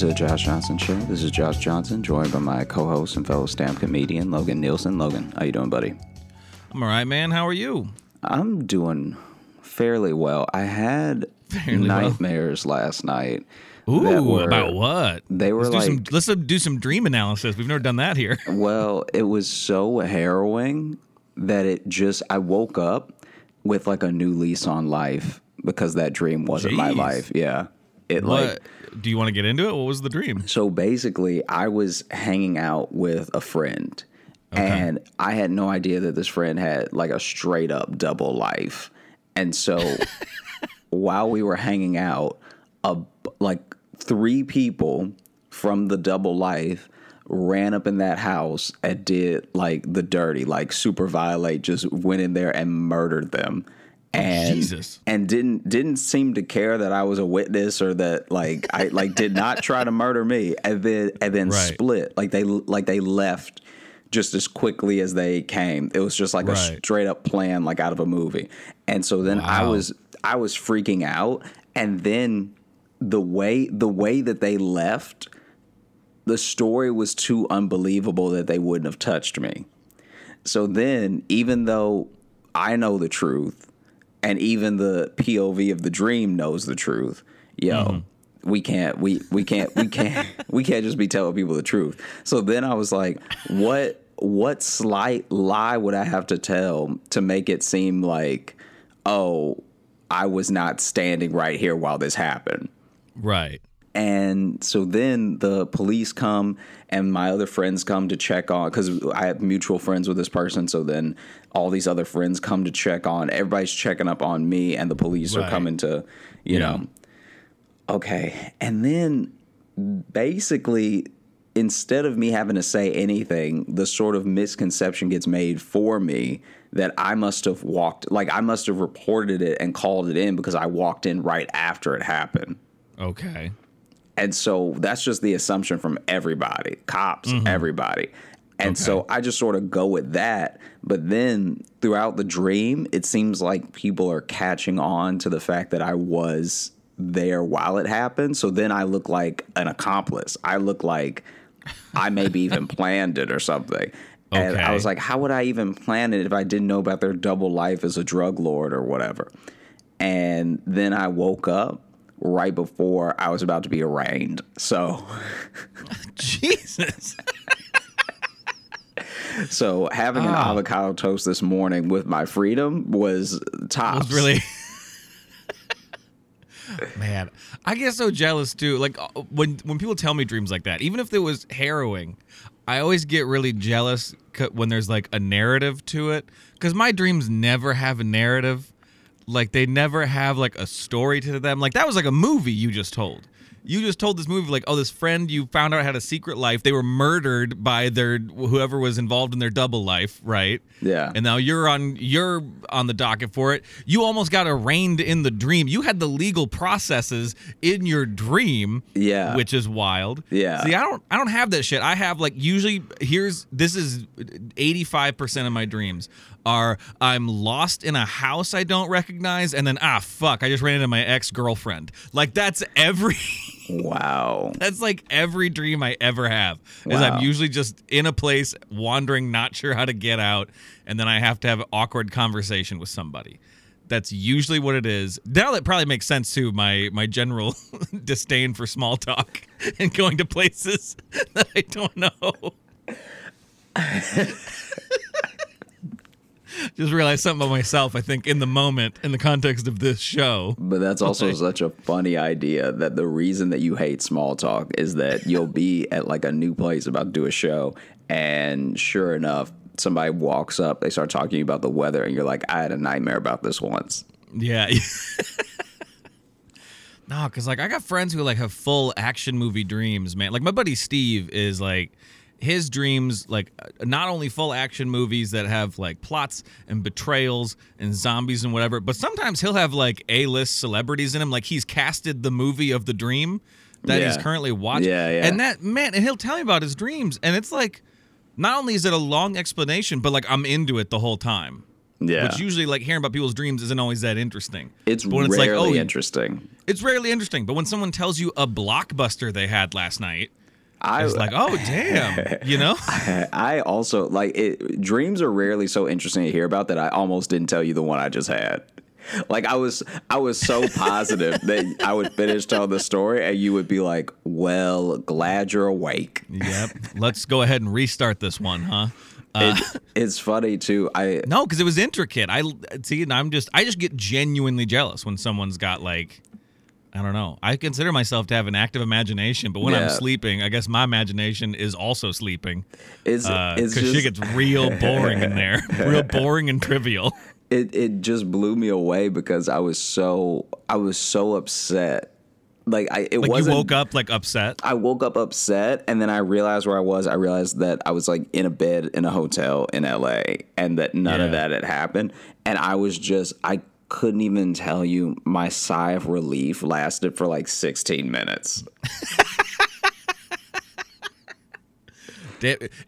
to the Josh Johnson Show. This is Josh Johnson, joined by my co-host and fellow stand comedian Logan Nielsen. Logan, how you doing, buddy? I'm all right, man. How are you? I'm doing fairly well. I had Fairly well. nightmares last night. Ooh, were- about what? They were let's like, do some, let's uh, do some dream analysis. We've never done that here. well, it was so harrowing that it just I woke up with like a new lease on life because that dream wasn't my life. Yeah, it like What? Do you want to get into it? What was the dream? So basically, I was hanging out with a friend, and I had no idea that this friend had like a straight up double life. And so while we were hanging out, a, like three people from the double life ran up in that house and did like the dirty, like super violate, just went in there and murdered them. And Jesus. and didn't didn't seem to care that I was a witness or that like I like did not try to murder me and then and then Right. split like they like they left just as quickly as they came. It was just like a straight up plan like out of a movie. And so then I was I was freaking out and then the way the way that they left the story was too unbelievable that they wouldn't have touched me. So then, even though I know the truth, and even the POV of the dream knows the truth, yo, mm-hmm. we can't, we we can't, we can't, we can't just be telling people the truth. So then I was like, what what slight lie would I have to tell to make it seem like, oh, I was not standing right here while this happened? Right. And so then the police come and my other friends come to check on because I have mutual friends with this person. So then all these other friends come to check on. Everybody's checking up on me, and the police are coming to, you Yeah. know. Okay. And then basically, instead of me having to say anything, the sort of misconception gets made for me that I must have walked, like I must have reported it and called it in because I walked in right after it happened. Okay. And so that's just the assumption from everybody, cops, mm-hmm. everybody. And so I just sort of go with that. But then throughout the dream, it seems like people are catching on to the fact that I was there while it happened. So then I look like an accomplice. I look like I maybe even planned it or something. And I was like, how would I even plan it if I didn't know about their double life as a drug lord or whatever? And then I woke up right before I was about to be arraigned. So, Jesus. so having an Ah. avocado toast this morning with my freedom was tops. was really man i get so jealous too like uh, when when people tell me dreams like that even if it was harrowing i always get really jealous when there's like a narrative to it because my dreams never have a narrative like they never have like a story to them like that was like a movie you just told you just told this movie like oh this friend you found out had a secret life they were murdered by their whoever was involved in their double life right Yeah. and now you're on you're on the docket for it. You almost got arraigned in the dream. You had the legal processes in your dream. Yeah. Which is wild. Yeah. See, I don't I don't have that shit. I have like usually here's this is 85% of my dreams are I'm lost in a house I don't recognize and then ah fuck, I just ran into my ex-girlfriend. Like that's every wow. that's like every dream I ever have. Is Wow. I'm usually just in a place, wandering, not sure how to get out, and then I have to have an awkward conversation with somebody. That's usually what it is. Now that probably makes sense too. My my general disdain for small talk and going to places that I don't know. just realized something about myself. I think in the moment, in the context of this show. But that's also such a funny idea that the reason that you hate small talk is that you'll be at like a new place about to do a show, and sure enough, somebody walks up, they start talking about the weather, and you're like, I had a nightmare about this once. Yeah. no, because like I got friends who like have full action movie dreams, man. Like my buddy Steve is like his dreams like uh, not only full action movies that have like plots and betrayals and zombies and whatever, but sometimes he'll have like A list celebrities in him. Like he's casted the movie of the dream that he's currently watching. Yeah, yeah. And that man, and he'll tell me about his dreams, and it's like not only is it a long explanation, but like I'm into it the whole time. Yeah. Which usually, like hearing about people's dreams, isn't always that interesting. It's But when rarely it's like, oh, interesting. it's rarely interesting. But when someone tells you a blockbuster they had last night, I was like, oh damn, you know? I also like it. Dreams are rarely so interesting to hear about that I almost didn't tell you the one I just had. Like I was, I was so positive that I would finish telling the story, and you would be like, "Well, glad you're awake." yep. Let's go ahead and restart this one, huh? Uh, It, it's funny too. I no, because it was intricate. I see, and I'm just, I just get genuinely jealous when someone's got like, I don't know. I consider myself to have an active imagination, but when I'm sleeping, I guess my imagination is also sleeping. Is uh, Because just shit gets real boring in there, real boring and trivial. it it just blew me away because I was so I was so upset. Like I it Like you wasn't woke up like upset. I woke up upset and then I realized where I was. I realized that I was like in a bed in a hotel in LA and that none of that had happened. And I was just, I couldn't even tell you my sigh of relief lasted for like 16 minutes.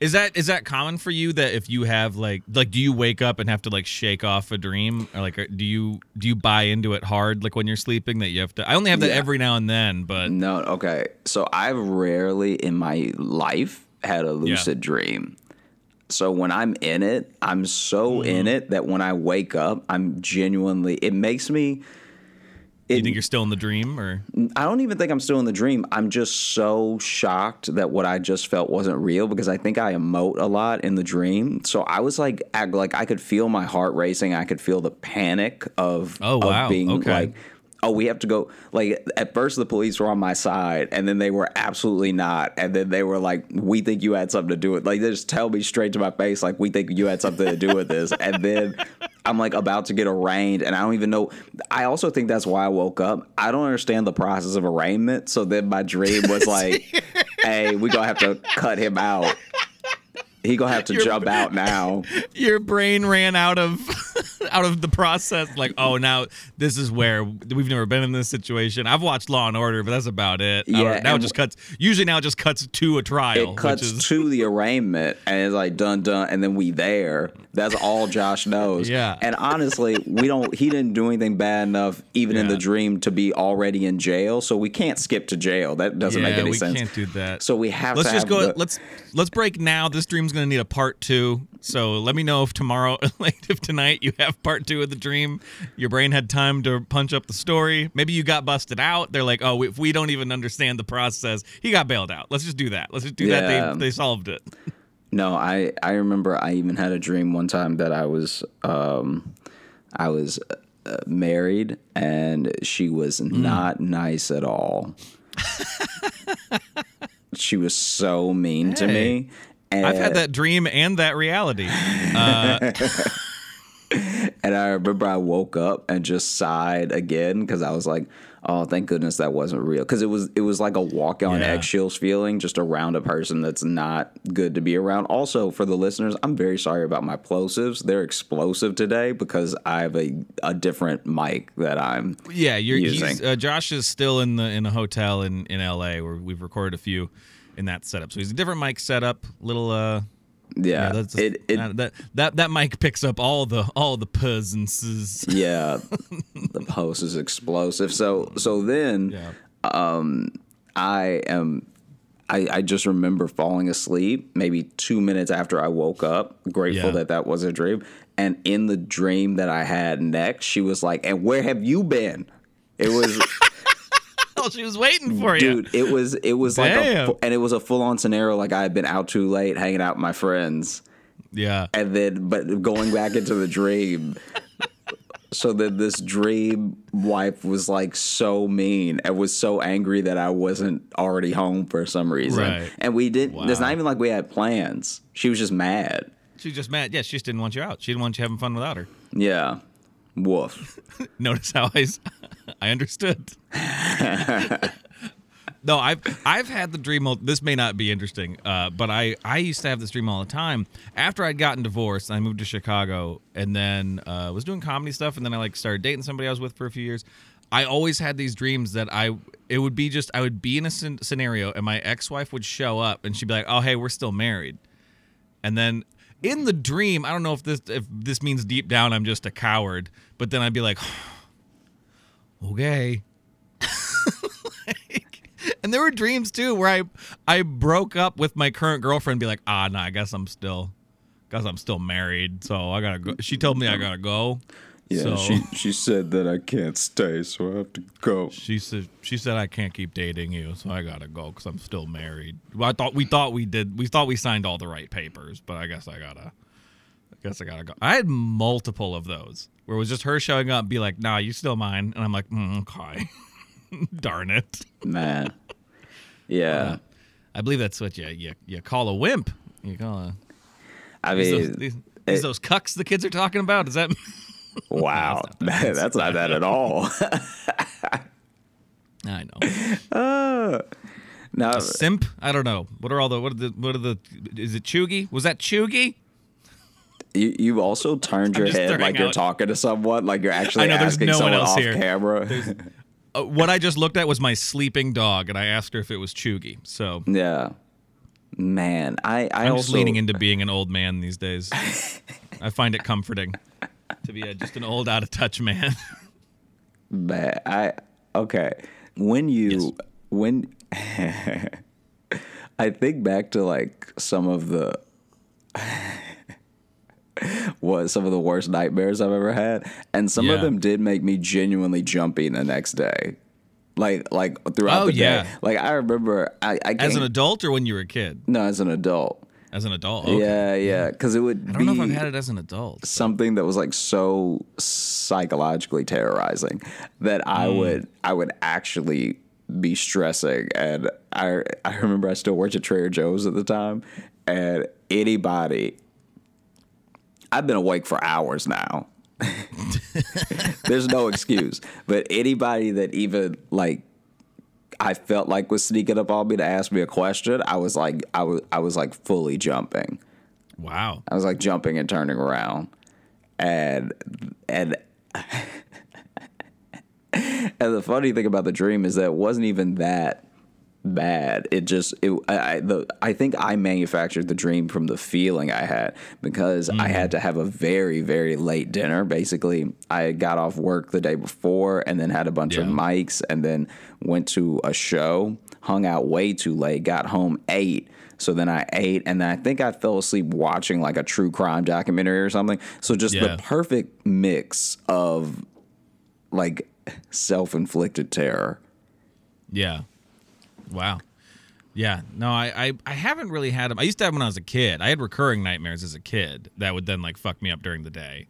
Is that is that common for you that if you have like like do you wake up and have to like shake off a dream or like uh, do you do you buy into it hard like when you're sleeping that you have to I only have that Yeah. every now and then but No, okay. So I've rarely in my life had a lucid dream. So when I'm in it, I'm so Mm-hmm. in it that when I wake up, I'm genuinely, it makes me. you think you're still in the dream or I don't even think I'm still in the dream. I'm just so shocked that what I just felt wasn't real because I think I emote a lot in the dream. So I was like, act like I could feel my heart racing. I could feel the panic of, Oh, of wow. being Okay. like, oh, we have to go. Like at first, the police were on my side, and then they were absolutely not. And then they were like, we think you had something to do with. Like they just tell me straight to my face, like we think you had something to do with this. and then I'm like about to get arraigned, and I don't even know. I also think that's why I woke up. I don't understand the process of arraignment. So then my dream was like, hey, we're gonna have to cut him out. He gonna have to You're- jump out now. your brain ran out of out of the process like oh now this is where we've never been in this situation i've watched law and order but that's about it Yeah, now it just cuts usually now it just cuts to a trial It cuts is to the arraignment and it's like dun dun, and then we there. That's all Josh knows. Yeah. And honestly, we don't. He didn't do anything bad enough, even in the dream, to be already in jail. So we can't skip to jail. That doesn't yeah, make any we sense. We can't do that So we have let's to just go the- let's let's break now this dream's gonna need a part two so let me know if tomorrow like if tonight you have part two of the dream your brain had time to punch up the story maybe you got busted out they're like oh if we don't even understand the process he got bailed out let's just do that let's just do Yeah. that they, they solved it No, I I remember I even had a dream one time that I was um I was uh, married and she was Hmm. not nice at all. she was so mean to me. And, i've had that dream and that reality uh, and I remember I woke up and just sighed again because I was like, "Oh, thank goodness that wasn't real." Because it was it was like a walk on Yeah. eggshells feeling just around a person that's not good to be around. Also, for the listeners, I'm very sorry about my plosives. They're explosive today because I have a a different mic that I'm. yeah you're Using. uh, josh is still in the in a hotel in in la where we've recorded a few in that setup so he's a different mic setup little uh Yeah, Yeah, that's it it that, that that that mic picks up all the all the puzz and s's. yeah, the post is explosive. So so then. Yeah. um, I am. I, I just remember falling asleep maybe two minutes after I woke up, grateful Yeah. that that was a dream. And in the dream that I had next, she was like, "And where have you been?" It was, She was waiting for you. dude. It was, it was like, a, and it was a full on scenario. Like I had been out too late, hanging out with my friends, Yeah. and then but going back into the dream. So then this dream wife was like so mean and was so angry that I wasn't already home for some reason. Right. And we didn't it's not even like we had plans. She was just mad. She was just mad. Yeah, she just didn't want you out. She didn't want you having fun without her. Yeah. Woof. Notice how I, I understood. no, I've I've had the dream. This may not be interesting, uh, but I I used to have this dream all the time. After I'd gotten divorced, I moved to Chicago, and then uh, was doing comedy stuff, and then I like started dating somebody I was with for a few years. I always had these dreams that I it would be just I would be in a scenario, and my ex wife would show up, and she'd be like, "Oh, hey, we're still married," and then in the dream, I don't know if this if this means deep down I'm just a coward, but then I'd be like, okay. Like, and there were dreams too where I I broke up with my current girlfriend, be like, ah, nah, I guess I'm still, guess I'm still married, so I gotta go. She told me I gotta go. Yeah, so, she she said that I can't stay, so I have to go. She said she said I can't keep dating you, so I gotta go because I'm still married. Well, I thought we thought we did we thought we signed all the right papers, but I guess I gotta I guess I gotta go. I had multiple of those where it was just her showing up, and be like, "Nah, you still mine," and I'm like, mm, "Okay, darn it." Man. Yeah. I believe that's what you you, you call a wimp. You call a I these, mean, those, these, these those cucks the kids are talking about. Is that wow. That's not that at all. I know. now, Simp? I don't know. What are all the what are the what are the is it Chugi? Was that Chugi? you, you also turned your head like you're talking to someone, like you're actually I know, there's asking no one someone off here. camera. Uh, what I just looked at was my sleeping dog, and I asked her if it was Chugi. So yeah. Man, I, I I'm also just leaning into being an old man these days. I find it comforting to be a, just an old, out of touch man. but I okay. When you Yes. when I think back to like some of the what some of the worst nightmares I've ever had, and some of them did make me genuinely jumpy the next day. Like like throughout Oh, the day. Like I remember I, I As an adult, or when you were a kid? no as an adult. As an adult, okay. Yeah, yeah, because it would I don't be know if I've had it as an adult. something that was like so psychologically terrorizing that I Mm. would I would actually be stressing and I I remember I still worked at Trader Joe's at the time and anybody I've been awake for hours now. There's no excuse. But anybody that even like I felt like was sneaking up on me to ask me a question, I was like I was I was like fully jumping. Wow. I was like jumping and turning around, and and and the funny thing about the dream is that it wasn't even that bad. It just it I I, the, I think I manufactured the dream from the feeling I had because I had to have a very very late dinner. Basically, I got off work the day before and then had a bunch of mics and then went to a show, hung out way too late, got home ate. So then I ate, and then I think I fell asleep watching like a true crime documentary or something. So just Yeah. the perfect mix of like self inflicted terror. Yeah. Wow. Yeah. No, I, I I haven't really had them. I used to have them when I was a kid. I had recurring nightmares as a kid that would then like fuck me up during the day.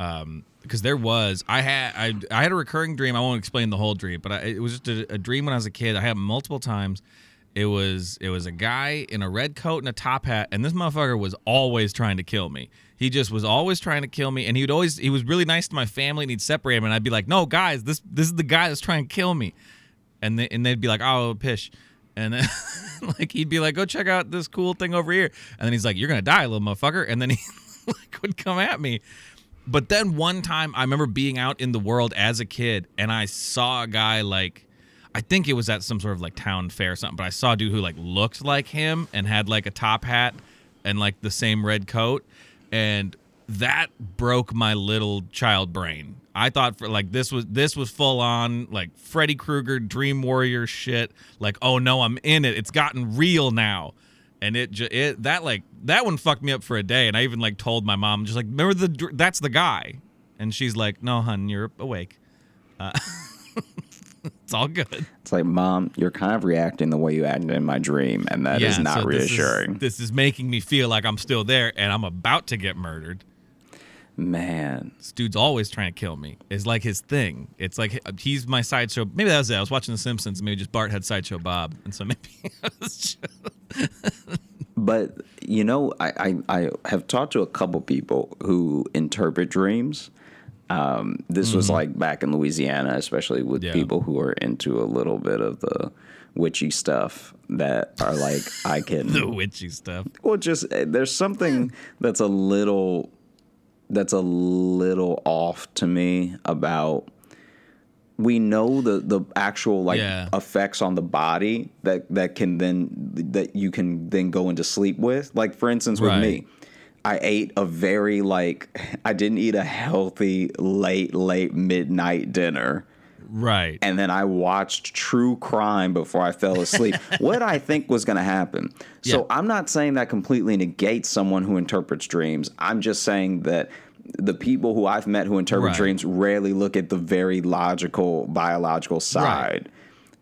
Um, because there was I had I I had a recurring dream. I won't explain the whole dream, but I, it was just a, a dream when I was a kid. I had multiple times. It was it was a guy in a red coat and a top hat, and this motherfucker was always trying to kill me. He just was always trying to kill me, and he would always he was really nice to my family, and he'd separate him, and I'd be like, "No, guys, this this is the guy that's trying to kill me," and they, and they'd be like, "Oh, pish," and then like he'd be like, "Go check out this cool thing over here," and then he's like, "You're gonna die, little motherfucker," and then he like would come at me. But then one time I remember being out in the world as a kid and I saw a guy like I think it was at some sort of like town fair or something, but I saw a dude who like looked like him and had like a top hat and like the same red coat and that broke my little child brain. I thought for like this was this was full on like Freddy Krueger Dream Warrior shit. Like, oh no, I'm in it. It's gotten real now and it just it that like that one fucked me up for a day and i even like told my mom just like remember the that's the guy. And she's like no hun you're awake. Uh, it's all good. It's like, mom, you're kind of reacting the way you acted in my dream, and that is not so this is- reassuring. this is making me feel like i'm still there and i'm about to get murdered Man, this dude's always trying to kill me. It's like his thing. It's like he's my sideshow. Maybe that was it. I was watching the simpsons. Maybe just bart had sideshow bob. And so maybe just- but you know, I, I, I have talked to a couple people who interpret dreams. Um, this was like back in Louisiana, especially with Mm-hmm. Yeah. people who are into a little bit of the witchy stuff that are like, I can the witchy stuff. Well, just uh, there's something that's a little that's a little off to me about we know the the actual like Yeah. effects on the body that that can then that you can then go into sleep with. Like for instance with Right. me, I ate a very like I didn't eat a healthy late late midnight dinner. Right. And then I watched true crime before I fell asleep. what I think was going to happen. So Yeah. I'm not saying that completely negates someone who interprets dreams. I'm just saying that the people who I've met who interpret Right. dreams rarely look at the very logical biological side.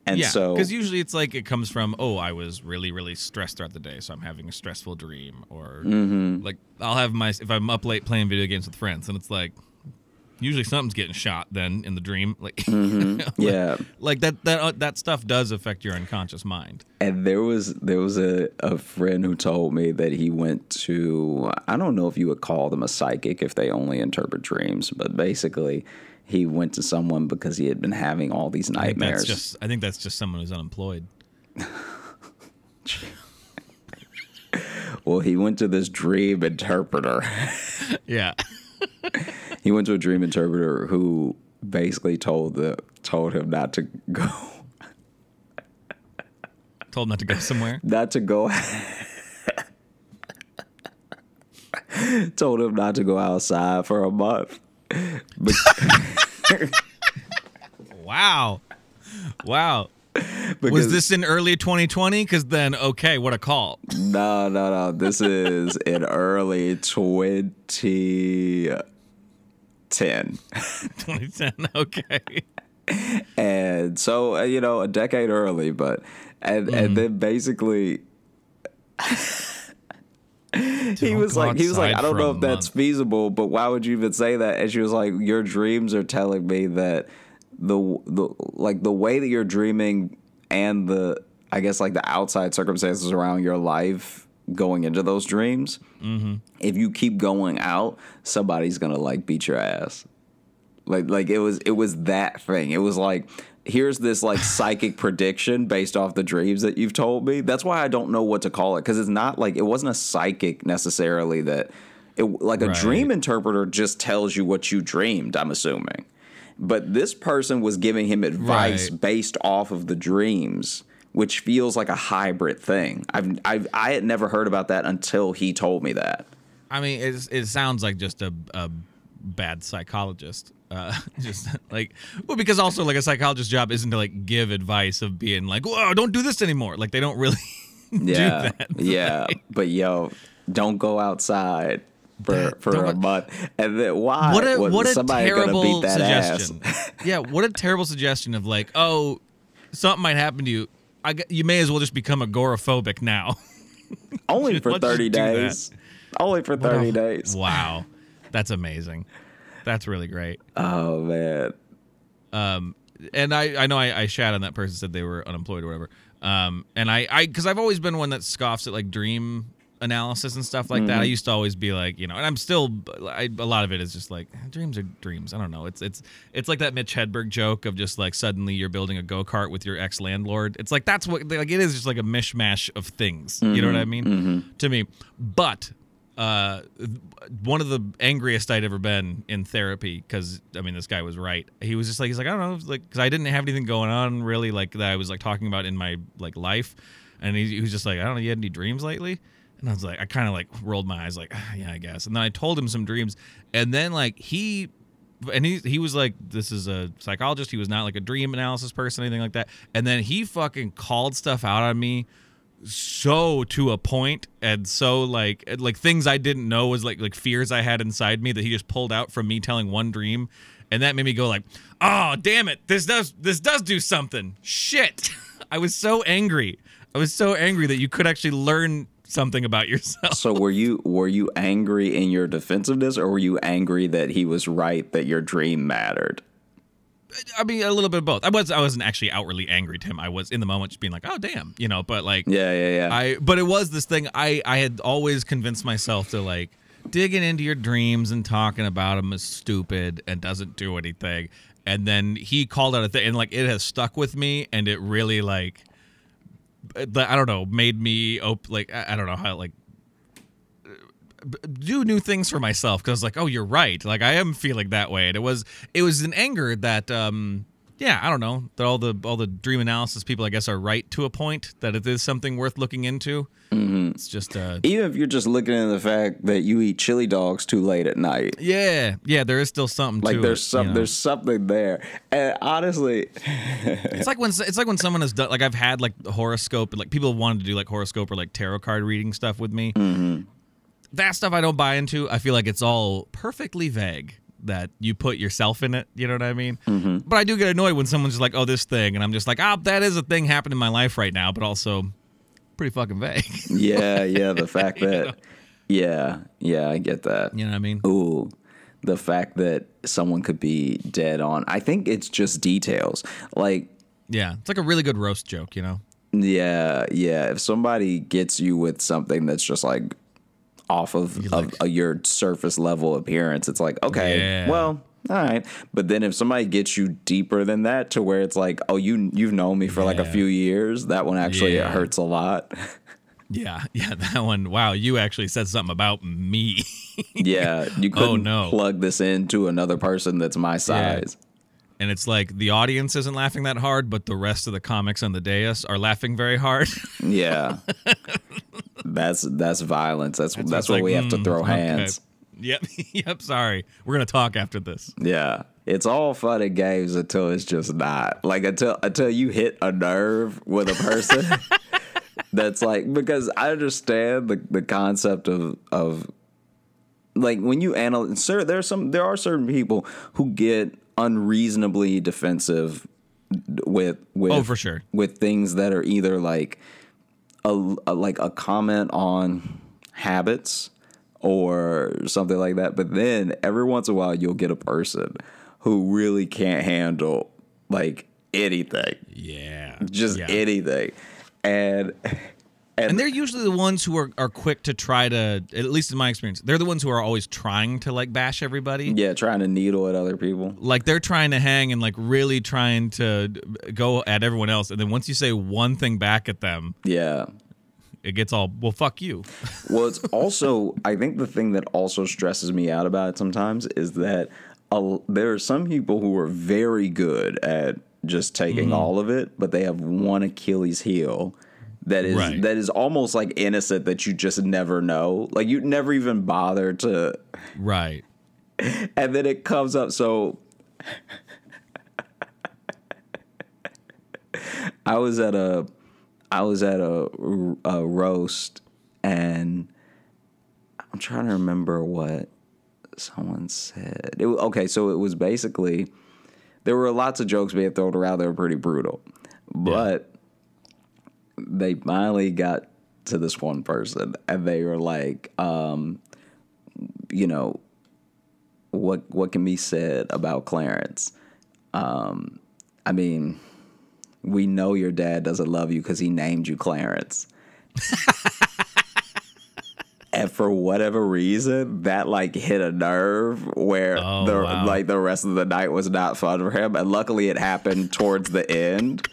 And yeah, so because usually it's like it comes from oh I was really really stressed throughout the day, so I'm having a stressful dream, or Mm-hmm. like I'll have my if I'm up late playing video games with friends, and it's like usually something's getting shot then in the dream, like Mm-hmm. yeah. like that that uh, that stuff does affect your unconscious mind. And there was there was a, a friend who told me that he went to I don't know if you would call them a psychic if they only interpret dreams, but basically he went to someone because he had been having all these I think nightmares. that's just I think that's just someone who's unemployed. well, he went to this dream interpreter. Yeah, he went to a dream interpreter who basically told the told him not to go told him not to go somewhere. not to go told him not to go outside for a month. Wow, wow. Was this in early 2020? Because then, okay, what a call. No, no, no. This is in early 2010. 2010. Okay. And so, uh, you know, a decade early, but, and, and then basically, he was like, he was like, I don't know if that's month." feasible, but why would you even say that? And she was like, your dreams are telling me that the, the, like the way that you're dreaming and the, I guess like the outside circumstances around your life going into those dreams, Mm-hmm. if you keep going out, somebody's gonna like beat your ass. Like like it was it was that thing. It was like here's this like psychic prediction based off the dreams that you've told me. That's why I don't know what to call it because it's not like it wasn't a psychic necessarily that it like a Right. dream interpreter just tells you what you dreamed, I'm assuming. But this person was giving him advice Right. based off of the dreams, which feels like a hybrid thing. I've, I've I had never heard about that until he told me that. I mean, it's, it sounds like just a, a bad psychologist. Uh, just like, well, because also like a psychologist's job isn't to like give advice of being like, whoa, don't do this anymore. Like they don't really Yeah, do that. yeah. But yo, don't go outside for for don't a month. And then why? What a what a somebody terrible beat that suggestion. ass? yeah, what a terrible suggestion of like, oh, something might happen to you. I, you may as well just become agoraphobic now. Only for thirty days. Only for thirty days. Wow, that's amazing. That's really great. Oh man. um and i i know i, I shat on that person said they were unemployed or whatever um and i i because i've always been one that scoffs at like dream analysis and stuff like that i mm-hmm. used to always be like you know and i'm still I, a lot of it is just like dreams are dreams. I don't know. It's it's it's like that mitch hedberg joke of just like suddenly you're building a go-kart with your ex-landlord. It's like that's what like it is just like a mishmash of things. You know what i mm-hmm. mean? Mm-hmm. To me. But uh, one of the angriest I'd ever been in therapy because I mean this guy was right. He was just like he's like I don't know like because I didn't have anything going on really like that I was like talking about in my like life, and he, he was just like I don't know you had any dreams lately, and I was like I kind of like rolled my eyes like "Ah, yeah I guess, and then I told him some dreams, and then like he. And he he was like, this is a psychologist. He was not like a dream analysis person, anything like that. And then he fucking called stuff out on me so to a point and so like like things I didn't know was like like fears I had inside me that he just pulled out from me telling one dream and that made me go like oh damn it this does this does do something shit I was so angry I was so angry that you could actually learn something about yourself So were you were you angry in your defensiveness, or were you angry that he was right that your dream mattered? I mean a little bit of both I was I wasn't actually outwardly angry to him I was in the moment just being like oh damn you know but like Yeah, yeah, yeah. I but it was this thing I I had always convinced myself to like digging into your dreams and talking about them is stupid and doesn't do anything. And then he called out a thing and like it has stuck with me and it really like I don't know made me op- like I I don't know how like do new things for myself because like oh you're right. Like I am feeling that way. And it was it was an anger that um yeah, I don't know that all the all the dream analysis people, I guess, are right to a point that it is something worth looking into. Mm-hmm. It's just uh, Even if you're just looking at the fact that you eat chili dogs too late at night. yeah, yeah. There is still something Like to there's it, some you know? there's something there. And honestly, It's like when it's like when someone has done like I've had like horoscope like people have wanted to do like horoscope or like tarot card reading stuff with me. Mm-hmm. That stuff I don't buy into. I feel like it's all perfectly vague that you put yourself in it. You know what I mean? Mm-hmm. But I do get annoyed when someone's just like, "Oh, this thing," and I'm just like, "Ah, that is a thing happening in my life right now," but also pretty fucking vague. yeah, yeah, the fact that yeah, yeah, I get that. you know what I mean? Ooh, the fact that someone could be dead on. I think it's just details. Like Yeah, it's like a really good roast joke. You know? Yeah, yeah. If somebody gets you with something that's just like off of, of like- uh, your surface level appearance, it's like, okay, Yeah. well, all right. But then if somebody gets you deeper than that to where it's like, oh, you you've known me for like a few years, that one actually Yeah. hurts a lot. Yeah, yeah. That one. Wow, you actually said something about me. yeah, you couldn't Oh, no. plug this into another person that's my size. and it's like the audience isn't laughing that hard, but the rest of the comics on the dais are laughing very hard. Yeah. That's that's violence. That's that's, It's where like, we have to mm, throw okay. hands. Yep, yep. Sorry, we're gonna talk after this. Yeah. It's all fun and games until it's just not. Like until until you hit a nerve with a person that's like because I understand the the concept of of like when you analyze sir there's some there are certain people who get unreasonably defensive with with Oh, for sure. with things that are either like a, a like a comment on habits or something like that. But then every once in a while, you'll get a person who really can't handle like anything, Yeah, just yeah. anything, and And they're usually the ones who are, are quick to try to, at least in my experience, they're the ones who are always trying to like bash everybody. yeah, trying to needle at other people. Like they're trying to hang and like really trying to go at everyone else. And then once you say one thing back at them, Yeah. it gets all, well, fuck you. Well, it's also I think the thing that also stresses me out about it sometimes is that a, there are some people who are very good at just taking Mm-hmm. all of it, but they have one Achilles heel that is Right. that is almost like innocent that you just never know. Like you never even bother to right. and then it comes up so I was at a I was at a, a roast and I'm trying to remember what someone said. It, okay, so it was basically there were lots of jokes being thrown around that were pretty brutal, but they finally got to this one person and they were like, um, you know, what what can be said about Clarence? Um, I mean, we know your dad doesn't love you because he named you Clarence. and for whatever reason, that like hit a nerve where Oh, the wow. like the rest of the night was not fun for him. And luckily, it happened towards the end.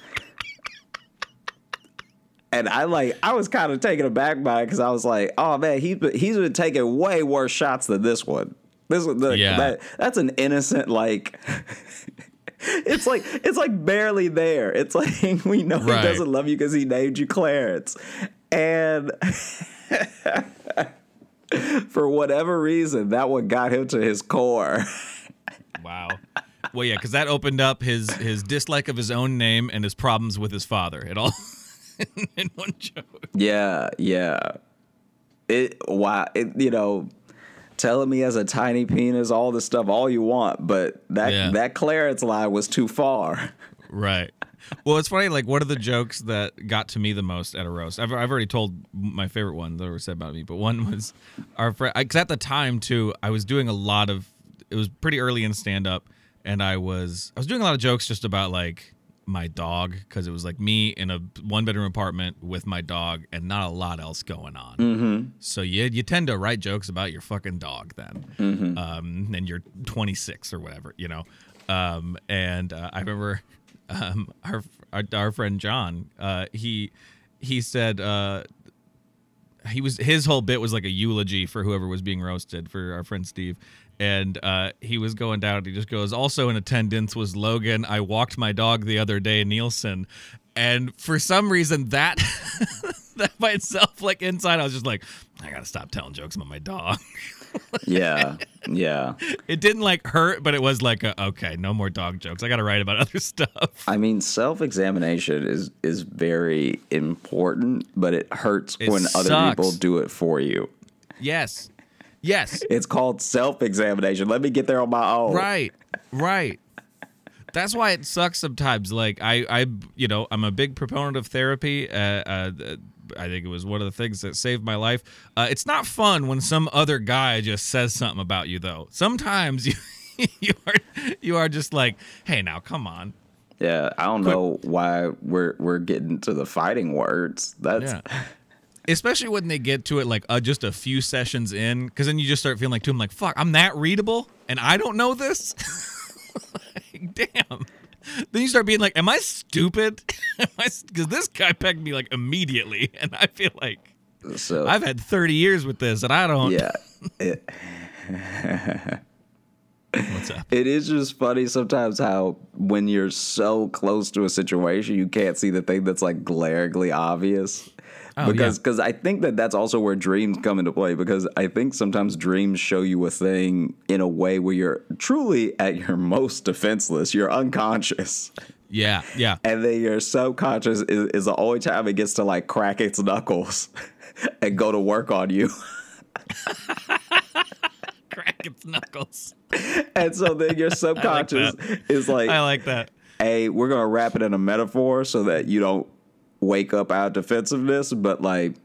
And I like I was kind of taken aback by it because I was like, oh man, he's been, he's been taking way worse shots than this one. This one, the, Yeah. that, that's an innocent like. it's like it's like barely there. It's like we know Right. he doesn't love you because he named you Clarence, and for whatever reason, that one got him to his core. Wow. Well, yeah, because that opened up his his dislike of his own name and his problems with his father. It all in one joke. Yeah, yeah. It wow, it, you know, telling me as a tiny penis, all this stuff, all you want, but that Yeah. that Clarence line was too far. Right. Well, it's funny. Like, what are the jokes that got to me the most at a roast? I've, I've already told my favorite one that was said about me, but one was our friend. Because at the time too, I was doing a lot of. It was pretty early in stand up, and I was I was doing a lot of jokes just about like my dog because it was like me in a one bedroom apartment with my dog and not a lot else going on. Mm-hmm. So you you tend to write jokes about your fucking dog then, um, and you're 26 or whatever, you know. Um, and uh, I remember um, our, our our friend John, uh, he he said uh, he was his whole bit was like a eulogy for whoever was being roasted for our friend Steve. And uh, he was going down. He just goes. Also in attendance was Logan. I walked my dog the other day, Nielsen, and for some reason that that by itself, like inside, I was just like, I gotta stop telling jokes about my dog. Yeah, yeah. it didn't like hurt, but it was like, a, okay, no more dog jokes. I gotta write about other stuff. I mean, self examination is is very important, but it hurts It when other people do it for you. Yes, yes, It's called self examination. Let me get there on my own. right, right. That's why it sucks sometimes. Like I, I, you know, I'm a big proponent of therapy. Uh, uh, I think it was one of the things that saved my life. Uh, it's not fun when some other guy just says something about you, though. Sometimes you, you are, you are just like, hey, now come on. Yeah, I don't know why we're we're getting to the fighting words. That's Yeah. Especially when they get to it like uh, just a few sessions in, because then you just start feeling like to him like, fuck, I'm that readable and I don't know this. like, damn. Then you start being like, am I stupid? Because this guy pegged me like immediately, and I feel like so. I've had 30 years with this, and I don't. yeah, it, What's up? it is just funny sometimes how when you're so close to a situation, you can't see the thing that's like glaringly obvious. Oh, because yeah. because I think that that's also where dreams come into play because I think sometimes dreams show you a thing in a way where you're truly at your most defenseless. You're unconscious. Yeah, yeah. and then your subconscious is, is the only time it gets to like crack its knuckles and go to work on you. Crack its knuckles. And so then your subconscious is like, I like that. hey, we're gonna wrap it in a metaphor so that you don't wake up out of defensiveness, but like,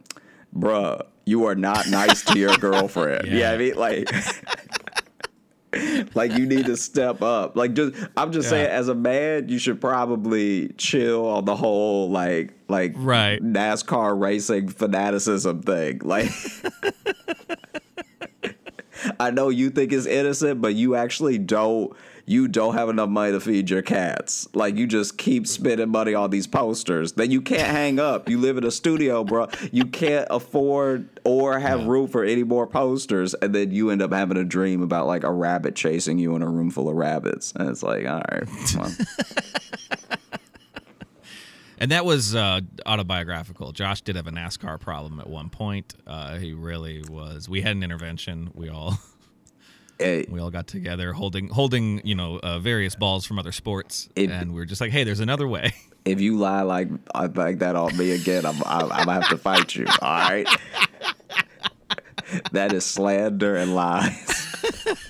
bruh, you are not nice to your girlfriend. yeah. Yeah. I mean, like. like you need to step up. Like just I'm just Yeah. saying as a man, you should probably chill on the whole like like Right. NASCAR racing fanaticism thing. Like I know you think it's innocent, but you actually don't you don't have enough money to feed your cats. Like you just keep spending money on these posters that you can't hang up. You live in a studio, bro. You can't afford or have room for any more posters, and then you end up having a dream about like a rabbit chasing you in a room full of rabbits, and it's like, all right, And that was uh, autobiographical. Josh did have a NASCAR problem at one point. Uh, he really was. We had an intervention. We all eh, we all got together, holding holding you know uh, various balls from other sports, It- and we were just like, hey, there's another way. if you lie like like that on me again, I'm I'm, I'm gonna have to fight you. All right, that is slander and lies.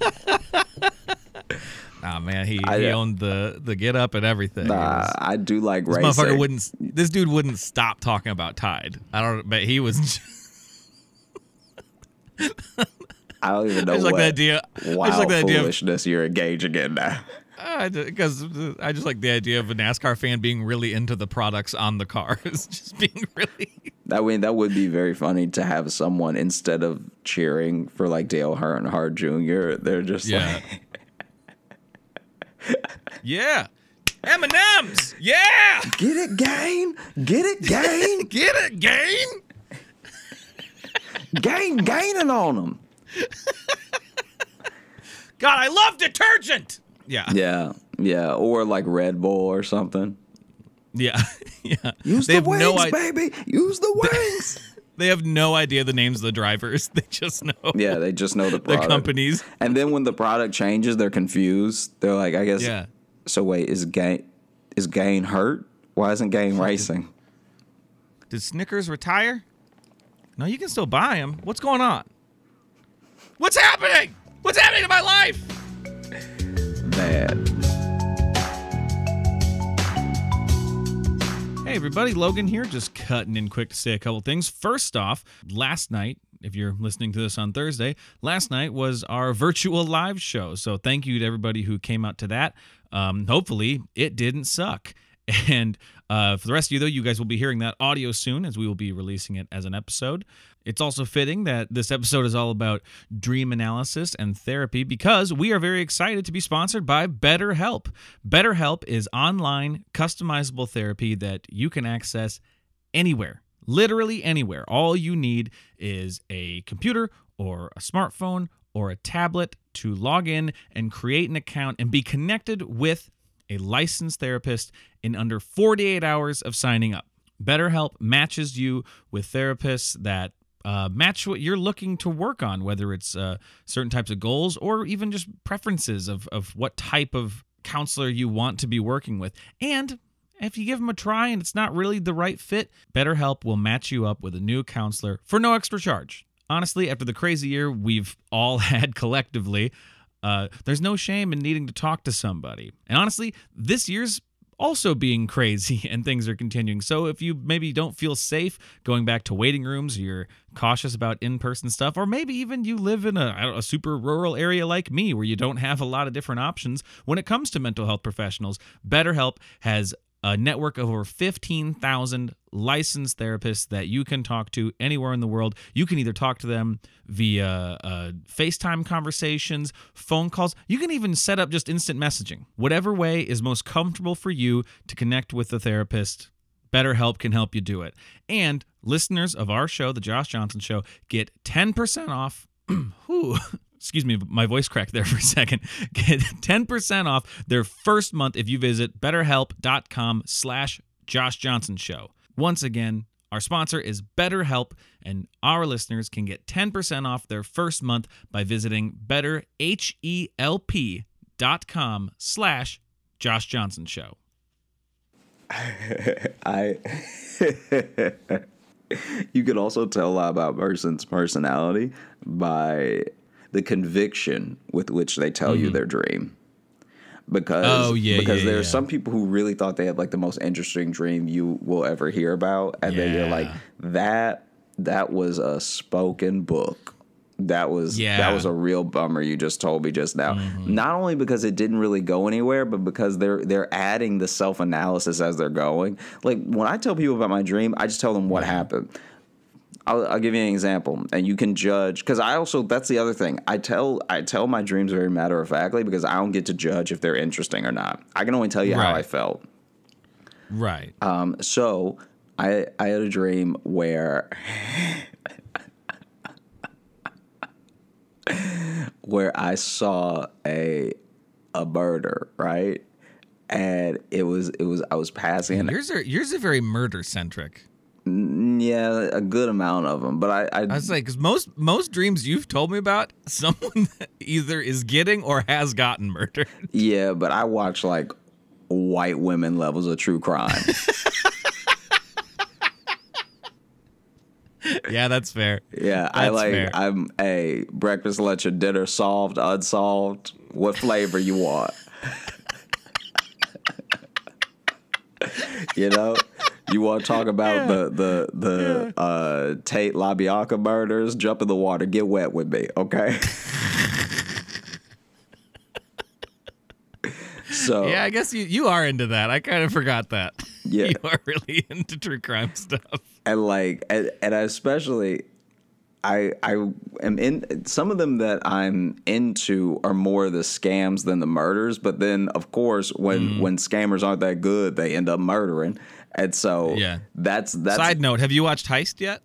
Ah man, he, I- he owned the the get up and everything. Nah, was- I do like this racing. motherfucker wouldn't. This dude wouldn't stop talking about Tide. I don't. But he was. I don't even know I just like what the idea. I wild just like the idea of foolishness you're engaging in now. Ah, because I just like the idea of a NASCAR fan being really into the products on the cars, just being really. I mean, that would be very funny to have someone instead of cheering for like Dale Earnhardt Jr. They're just Yeah. like, Yeah, M and M's. Yeah, get it, Gain, get it, Gain, get it, game. Gain, gaining on them. God, I love detergent. Yeah, Yeah, yeah, or like Red Bull or something. yeah, yeah. Use they the wings, no i- baby. Use the wings. They have no idea the names of the drivers. They just know yeah, they just know the the product. companies. And then when the product changes, they're confused. They're like, I guess. Yeah. So wait, is Gain is Gain hurt? Why isn't Gain racing? Did Snickers retire? No, you can still buy them. What's going on? What's happening? What's happening to my life? Bad. Hey, everybody, Logan here, just cutting in quick to say a couple things. First off, last night, if you're listening to this on Thursday, last night was our virtual live show. So thank you to everybody who came out to that. Um, hopefully, it didn't suck. And uh, for the rest of you, though, you guys will be hearing that audio soon as we will be releasing it as an episode. It's also fitting that this episode is all about dream analysis and therapy because we are very excited to be sponsored by BetterHelp. BetterHelp is online, customizable therapy that you can access anywhere. literally anywhere. All you need is a computer or a smartphone or a tablet to log in and create an account and be connected with a licensed therapist in under 48 hours of signing up. BetterHelp matches you with therapists that uh, match what you're looking to work on, whether it's uh, certain types of goals or even just preferences of, of what type of counselor you want to be working with. And if you give them a try and it's not really the right fit, BetterHelp will match you up with a new counselor for no extra charge. Honestly, after the crazy year we've all had collectively, uh, there's no shame in needing to talk to somebody. And honestly, this year's also being crazy and things are continuing. So if you maybe don't feel safe going back to waiting rooms, you're cautious about in-person stuff, or maybe even you live in a, a super rural area like me where you don't have a lot of different options when it comes to mental health professionals, BetterHelp has a network of over 15,000 licensed therapists that you can talk to anywhere in the world. You can either talk to them via uh, FaceTime conversations, phone calls. You can even set up just instant messaging. Whatever way is most comfortable for you to connect with the therapist, BetterHelp can help you do it. And listeners of our show, The Josh Johnson Show, get 10% off. excuse me, my voice cracked there for a second. Get 10% off their first month if you visit betterhelp.com slash Josh Johnson Show. Once again, our sponsor is BetterHelp, and our listeners can get 10% off their first month by visiting betterhelp.com slash Josh Johnson Show. I you could also tell a lot about person's personality by the conviction with which they tell mm-hmm. you their dream. Because oh, yeah, because yeah, there yeah. are some people who really thought they had like the most interesting dream you will ever hear about, and then you're like that that was a spoken book. That was yeah. that was a real bummer you just told me just now. Mm-hmm. Not only because it didn't really go anywhere, but because they're they're adding the self analysis as they're going. Like when I tell people about my dream, I just tell them what happened. I'll, I'll, give you an example, and you can judge. Because I also that's the other thing. I tell I tell my dreams very matter of factly because I don't get to judge if they're interesting or not. I can only tell you right. how I felt. Right. Um. So I I had a dream where where I saw a a murder. Right. And it was it was I was passing. Yours are yours are very murder centric. Yeah, a good amount of them, but I I, I was like, because most most dreams you've told me about, someone either is getting or has gotten murdered. Yeah, but I watch like white women levels of true crime. yeah, that's fair. Yeah, that's I like. Fair. I'm a breakfast, lunch, and dinner solved, unsolved. What flavor you want? you know. You want to talk about yeah. the the the yeah. uh, Tate LaBianca murders? Jump in the water, get wet with me, okay? so yeah, I guess you you are into that. I kind of forgot that. Yeah, you are really into true crime stuff. And like, and, and especially, I I am in some of them that I'm into are more the scams than the murders. But then, of course, when mm. when scammers aren't that good, they end up murdering. And so yeah, that's that's. Side note: Have you watched Heist yet?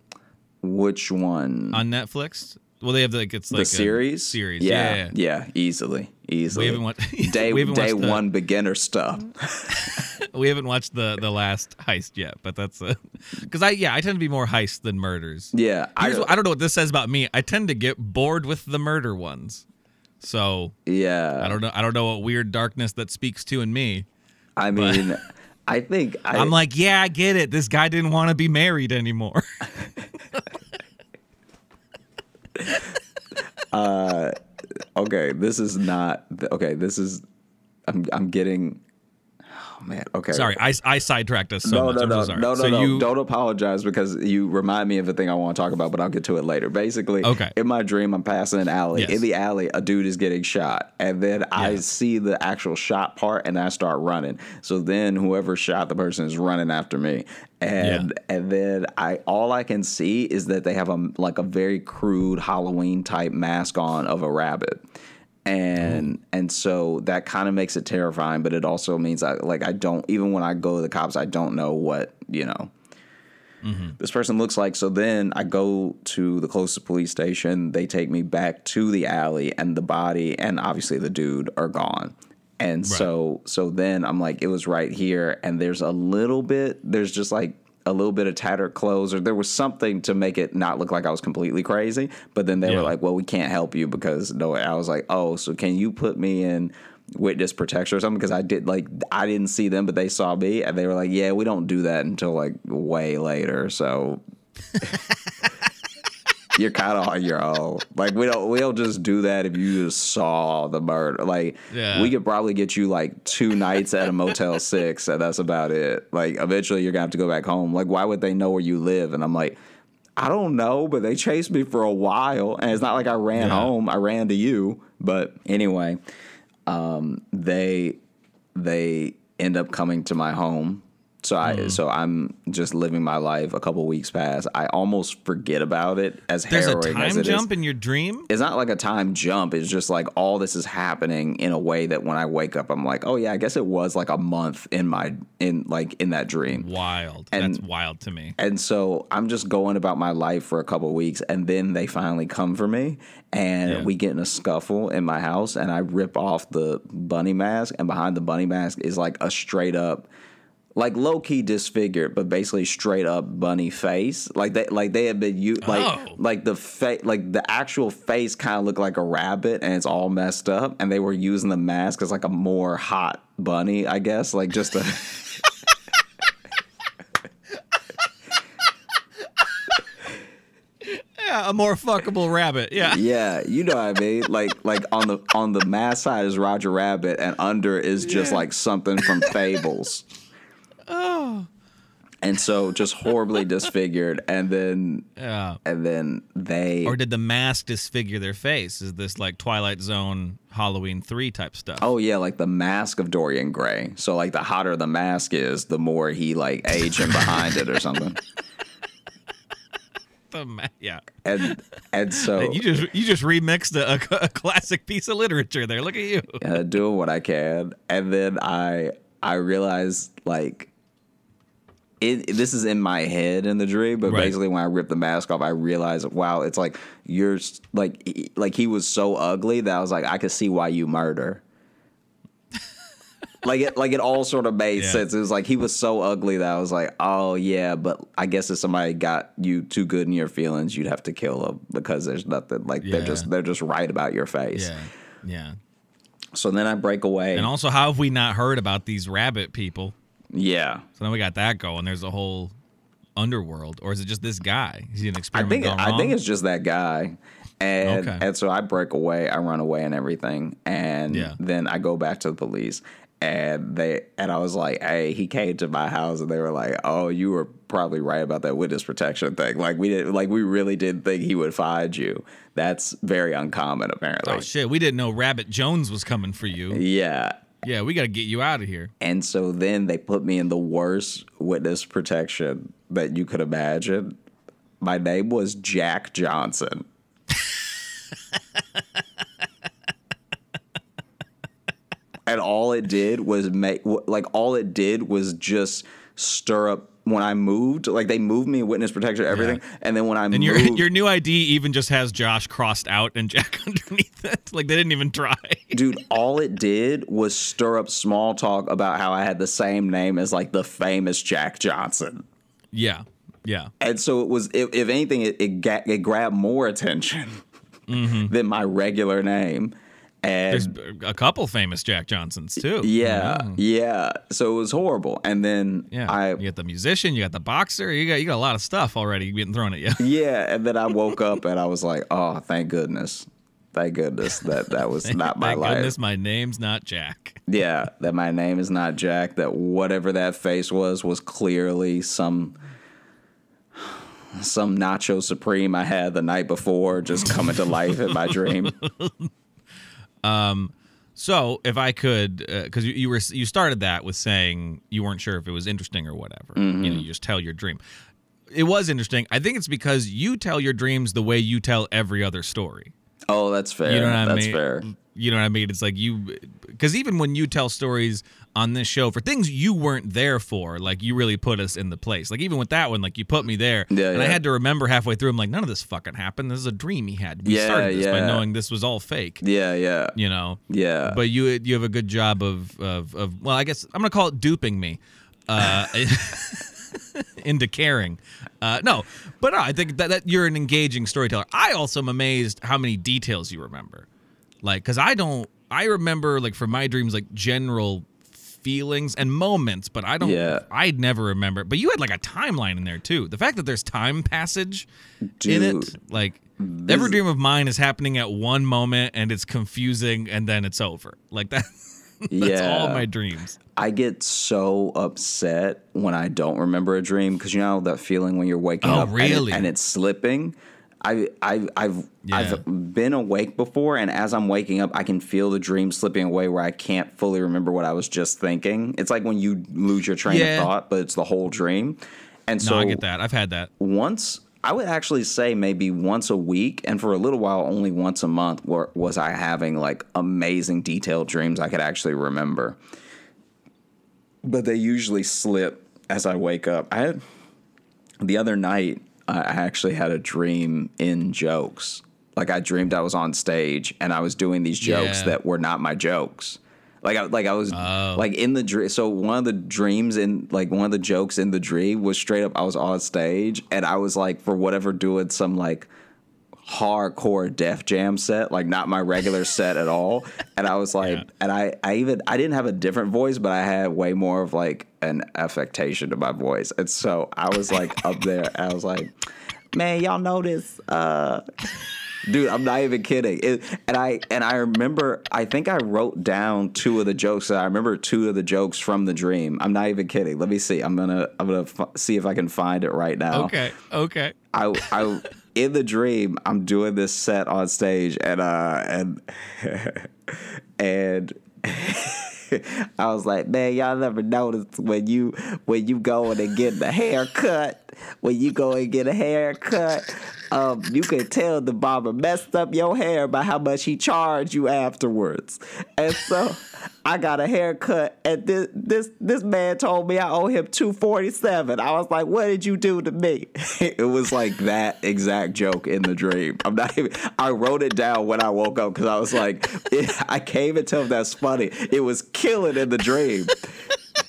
Which one on Netflix? Well, they have like it's like the series. Series, yeah, yeah, yeah, easily, easily. We haven't watched day haven't day watched one beginner stuff. we haven't watched the the last heist yet, but that's because I yeah I tend to be more heist than murders. Yeah, I, I don't know what this says about me. I tend to get bored with the murder ones. So yeah, I don't know. I don't know what weird darkness that speaks to in me. I mean. I think I, am like, yeah, I get it. This guy didn't want to be married anymore. uh, okay, this is not okay. This is I'm I'm getting man, okay. Sorry, I, I sidetracked us so no, much. No, I'm no, so no, no, so no. You... Don't apologize because you remind me of a thing I want to talk about, but I'll get to it later. Basically, okay. in my dream, I'm passing an alley. Yes. In the alley, a dude is getting shot, and then yeah. I see the actual shot part, and I start running. So then, whoever shot the person is running after me, and yeah. and then I all I can see is that they have a like a very crude Halloween type mask on of a rabbit and mm. and so that kind of makes it terrifying but it also means I like I don't even when I go to the cops I don't know what you know this person looks like. So then I go to the closest police station. They take me back to the alley, and the body and obviously the dude are gone. And so so then I'm like, it was right here, and there's a little bit. There's just like a little bit of tattered clothes, or there was something to make it not look like I was completely crazy. But then they Yeah. were like, well, we can't help you because no. I was like, oh, so can you put me in? witness protection or something because I did like I didn't see them but they saw me and they were like yeah we don't do that until like way later so you're kind of on your own like we don't we don't just do that if you just saw the murder like Yeah. we could probably get you like two nights at a motel six and that's about it like eventually you're gonna have to go back home like why would they know where you live and I'm like I don't know, but they chased me for a while, and it's not like I ran Yeah. home. I ran to you, but anyway, um, they they end up coming to my home. So I mm. so I'm just living my life. A couple weeks pass. I almost forget about it as There's a harrowing as time it is. jump in your dream. It's not like a time jump. It's just like all this is happening in a way that when I wake up, I'm like, oh yeah, I guess it was like a month in my in like in that dream. Wild. And- That's wild to me. And so I'm just going about my life for a couple weeks, and then they finally come for me, and Yeah. we get in a scuffle in my house, and I rip off the bunny mask, and behind the bunny mask is like a straight up, like low key disfigured, but basically straight up bunny face, like they like they had been you like Oh. like the face like the actual face kind of looked like a rabbit, and it's all messed up, and they were using the mask as like a more hot bunny, I guess, like just a. Yeah, a more fuckable rabbit. Yeah. Yeah, you know what I mean. Like like on the on the mass side is Roger Rabbit, and under is just Yeah. like something from Fables. Oh. And so just horribly disfigured, and then Yeah. and then they. Or did the mask disfigure their face? Is this like Twilight Zone, Halloween three type stuff? Oh yeah, like the mask of Dorian Gray. So like the hotter the mask is, the more he like aging behind it or something. The ma- yeah. And and so You just you just remixed a, a, a classic piece of literature there. Look at you. uh, doing what I can, and then I I realized like it, this is in my head in the dream, but Right. basically when I ripped the mask off, I realized wow, it's like you're like he- like he was so ugly that I was like I could see why you murder. like it like it all sort of made Yeah. sense. It was like he was so ugly that I was like, oh yeah, but I guess if somebody got you too good in your feelings, you'd have to kill them because there's nothing like they're just they're just right about your face. Yeah. Yeah. So then I break away. And also, how have we not heard about these rabbit people? Yeah. So now we got that going. There's a whole underworld, or is it just this guy? Is he an I think I think it's just that guy. And Okay. and so I break away, I run away and everything. And Yeah. then I go back to the police and they and I was like, Hey, he came to my house and they were like, Oh, you were probably right about that witness protection thing. Like we did like we really didn't think he would find you. That's very uncommon apparently. Oh shit! We didn't know Rabbit Jones was coming for you. yeah. Yeah, we got to get you out of here. And so then they put me in the worst witness protection that you could imagine. My name was Jack Johnson. and all it did was make like all it did was just stir up when I moved, like they moved me witness protection, everything, and then when I And your moved, your new ID even just has Josh crossed out and Jack underneath it. Like they didn't even try. dude, all it did was stir up small talk about how I had the same name as like the famous Jack Johnson. yeah, yeah. And so it was, if, if anything, it, it, ga- it grabbed more attention mm-hmm. than my regular name. There's a couple famous Jack Johnsons too. yeah, yeah. So it was horrible. And then yeah. I, you got the musician, you got the boxer, you got you got a lot of stuff already getting thrown at you. yeah. And then I woke up and I was like, oh, thank goodness. Thank goodness that that was not my Thank life. goodness, my name's not Jack. Yeah, that my name is not Jack. That whatever that face was was clearly some some nacho supreme I had the night before just coming to life in my dream. Um, so, if I could, uh, because you, you were you started that with saying you weren't sure if it was interesting or whatever. You know, mm-hmm. you just tell your dream. It was interesting. I think it's because you tell your dreams the way you tell every other story. Oh, that's fair. You know what I that's mean? fair. You know what I mean? It's like you, because even when you tell stories on this show for things you weren't there for. Like you really put us in the place. Like even with that one, like you put me there, Yeah, and I had to remember halfway through. I'm like, none of this fucking happened. This is a dream he had. We Yeah, started this by knowing this was all fake. Yeah, yeah, You know. yeah. But you you have a good job of of, of well, I guess I'm gonna call it duping me. Uh, into caring. Uh, no, but no, I think that, that you're an engaging storyteller. I also am amazed how many details you remember. Like, because I don't, I remember like from my dreams, like general feelings and moments, but I don't, Yeah. I'd never remember. But you had like a timeline in there too. The fact that there's time passage in it, like every dream of mine is happening at one moment and it's confusing and then it's over. Like that. That's all my dreams. I get so upset when I don't remember a dream because you know that feeling when you're waking Oh, up and it- really? and, it's slipping. I I I've Yeah. I've been awake before, and as I'm waking up, I can feel the dream slipping away where I can't fully remember what I was just thinking. It's like when you lose your train Yeah. of thought, but it's the whole dream. And No, so I get that. I've had that. once I would actually say maybe once a week, and for a little while only once a month, were, was I having like amazing detailed dreams I could actually remember. But they usually slip as I wake up. I had the other night. I actually had a dream in jokes. Like I dreamed I was on stage and I was doing these jokes Yeah. that were not my jokes. Like I like I was Oh. like in the dream. So one of the dreams in like one of the jokes in the dream was straight up I was on stage and I was like for whatever doing some like hardcore Def Jam set, like not my regular set at all. And I was like, Yeah. and I, I even, I didn't have a different voice, but I had way more of like an affectation to my voice. And so I was like up there, I was like, man, y'all know this, uh, dude, I'm not even kidding. It, and I, and I remember, I think I wrote down two of the jokes. I remember two of the jokes from the dream. I'm not even kidding. Let me see. I'm gonna, I'm gonna f- see if I can find it right now. Okay. Okay. I I in the dream I'm doing this set on stage and uh and and I was like, man, y'all never noticed when you when you go in and get the haircut, when you go and get a haircut, um, you can tell the barber messed up your hair by how much he charged you afterwards. And so I got a haircut and this this this man told me I owe him two forty seven. I was like, what did you do to me? it was like that exact joke in the dream. I'm not even I wrote it down when I woke up because I was like, it, I can't even tell if that's funny. It was killing in the dream.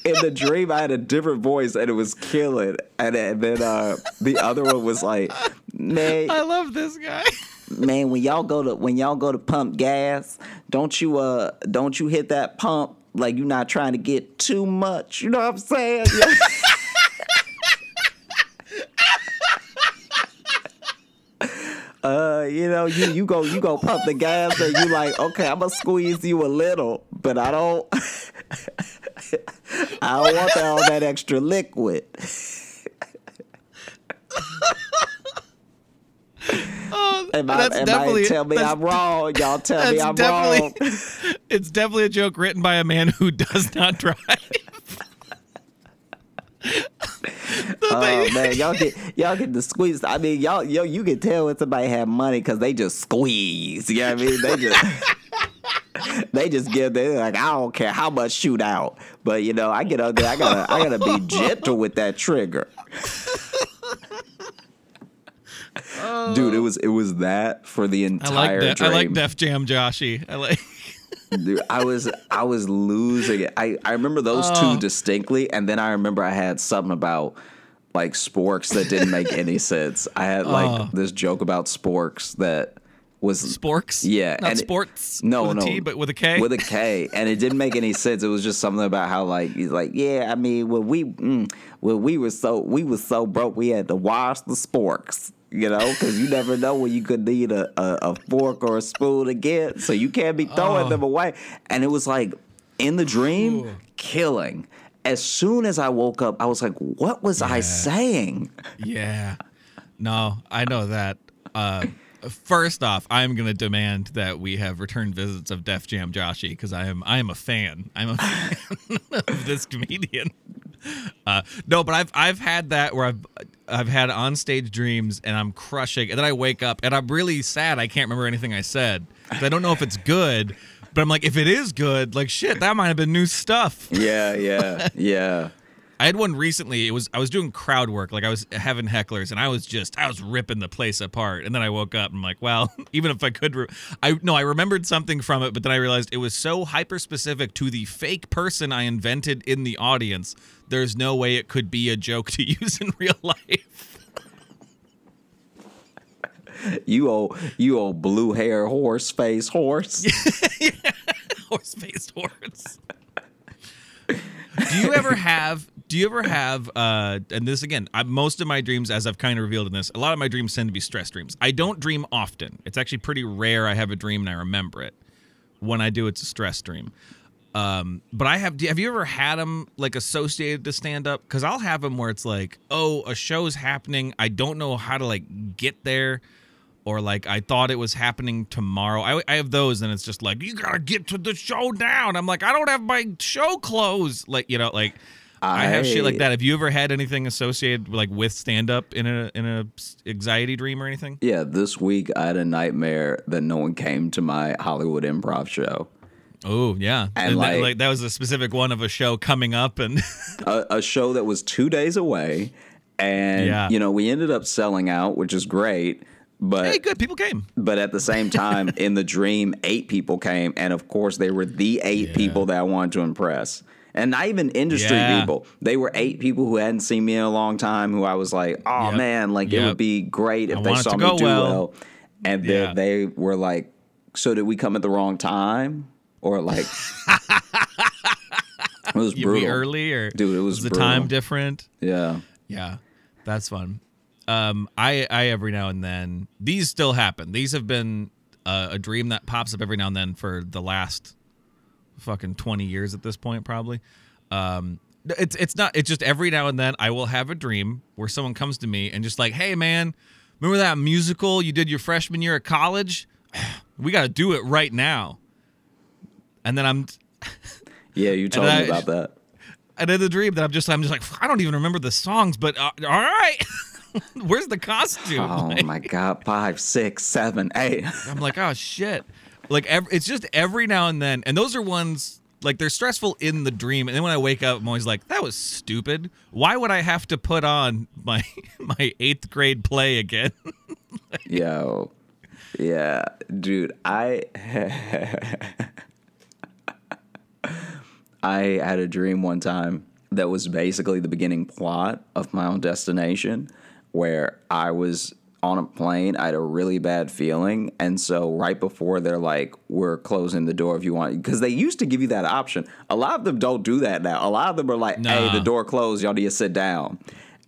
In the dream, I had a different voice and it was killing. And, then- then uh, the other one was like, man, I love this guy. man, when y'all go to when y'all go to pump gas, don't you uh don't you hit that pump like you're not trying to get too much. You know what I'm saying? Uh, you know, you you go you go pump the gas and you like, okay, I'm gonna squeeze you a little, but I don't I don't want all that extra liquid. Oh, Am I, that's am definitely I tell me I'm wrong? Y'all tell me I'm wrong. it's definitely a joke written by a man who does not drive. Oh man, y'all get y'all get the squeeze. I mean, y'all yo, you can tell when somebody have money because they just squeeze. You know what I mean? They just they just give. They like I don't care how much shoot out, but you know I get up there. I gotta I gotta be gentle with that trigger. Oh. Dude, it was it was that for the I entire like that. I like Def Jam Joshy. I like. Dude, I was I was losing it. I, I remember those Oh. two distinctly, and then I remember I had something about like sporks that didn't make any sense. I had like Oh. this joke about sporks that was Sporks. Yeah, Not and it- sports. no, with no, a T, but with a K. with a K, and it didn't make any sense. It was just something about how like he's like, yeah, I mean, when we mm, when we were so we were so broke, we had to wash the sporks. You know, because you never know when you could need a, a, a fork or a spoon again, so you can't be throwing Oh. them away. And it was like in the dream, Ooh. killing. As soon as I woke up, I was like, "What was I saying?" Yeah. No, I know that. Uh, first off, I'm gonna demand that we have return visits of Def Jam Joshy because I am I am a fan. I'm a fan of this comedian. Uh, no, but I've I've had that where I've I've had on stage dreams and I'm crushing, and then I wake up and I'm really sad. I can't remember anything I said. I don't know if it's good, But I'm like, if it is good, like shit, that might have been new stuff. Yeah, yeah, yeah. I had one recently. It was I was doing crowd work, like I was having hecklers, and I was just I was ripping the place apart. And then I woke up and I'm like, well, even if I could, re- I no, I remembered something from it, but then I realized it was so hyper specific to the fake person I invented in the audience. There's no way it could be a joke to use in real life. You old, you old blue hair horse face horse. horse faced horse. do you ever have do you ever have uh and this again I, most of my dreams as i've kind of revealed in this a lot of my dreams tend to be stress dreams. I don't dream often. It's actually pretty rare i have a dream and i remember it. When i do it's a stress dream. Um but i have have you ever had them like associated to stand up because i'll have them where it's like oh a show's happening. I don't know how to like get there. Or like I thought it was happening tomorrow. I, I have those, and it's just like you gotta get to the show now. And I'm like, I don't have my show clothes. Like you know, like I, have shit like that. Have you ever had anything associated like with stand up in a in a anxiety dream or anything? Yeah, this week I had a nightmare that no one came to my Hollywood improv show. Oh yeah, And, that- like- that was a specific one of a show coming up, and a, a show that was two days away, and Yeah. you know we ended up selling out, which is great. But hey, good people came. but at the same time, in the dream, eight people came, and of course they were the eight Yeah. people that I wanted to impress. And not even industry Yeah. people. They were eight people who hadn't seen me in a long time. Who I was like, "Oh Yep. man, like it would be great if I they saw me do well." well." And then Yeah. they were like, "So did we come at the wrong time?" Or like, it was You brutal. be early or Dude, it was the time different? Yeah. Yeah, that's fun. Um, I I every now and then these still happen. These have been uh, a dream that pops up every now and then for the last fucking twenty years at this point, probably. Um, it's it's not. It's just every now and then I will have a dream where someone comes to me and just like, hey man, remember that musical you did your freshman year at college? We got to do it right now. And then I'm Yeah, you told I- me about that. and in the dream that I'm just I'm just like I don't even remember the songs, but uh, all right, where's the costume? Oh Like, my god, five, six, seven, eight. I'm like oh shit, like ev- it's just every now and then, and those are ones like they're stressful in the dream, and then when I wake up, I'm always like that was stupid. Why would I have to put on my my eighth grade play again? Yo. Yeah, dude, I I had a dream one time that was basically the beginning plot of my own destination where I was on a plane, I had a really bad feeling, and so right before they're like, "We're closing the door if you want," because they used to give you that option. A lot of them don't do that now. A lot of them are like, "Hey, the door closed. Y'all need to sit down."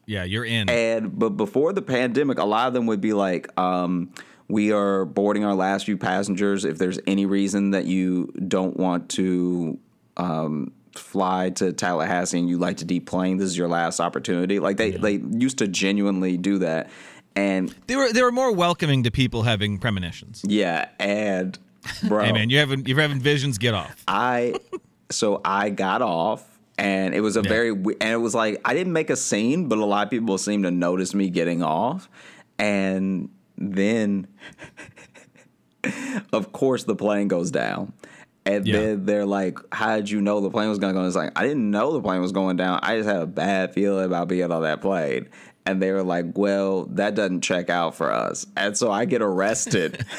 yeah, you're in. And but before the pandemic, a lot of them would be like, um, "We are boarding our last few passengers. If there's any reason that you don't want to um, fly to Tallahassee and you like to deplane, this is your last opportunity." Like they they used to genuinely do that, and they were they were more welcoming to people having premonitions. yeah, and bro, Hey man, you having you're having visions. Get off. I so I got off and it was a Yeah. very and it was like I didn't make a scene, but a lot of people seemed to notice me getting off, and then of course the plane goes down. And Yeah. then they're like, "How did you know the plane was going to go?" And It's like I didn't know the plane was going down. I just had a bad feeling about being on that plane. And they were like, "Well, that doesn't check out for us." And so I get arrested.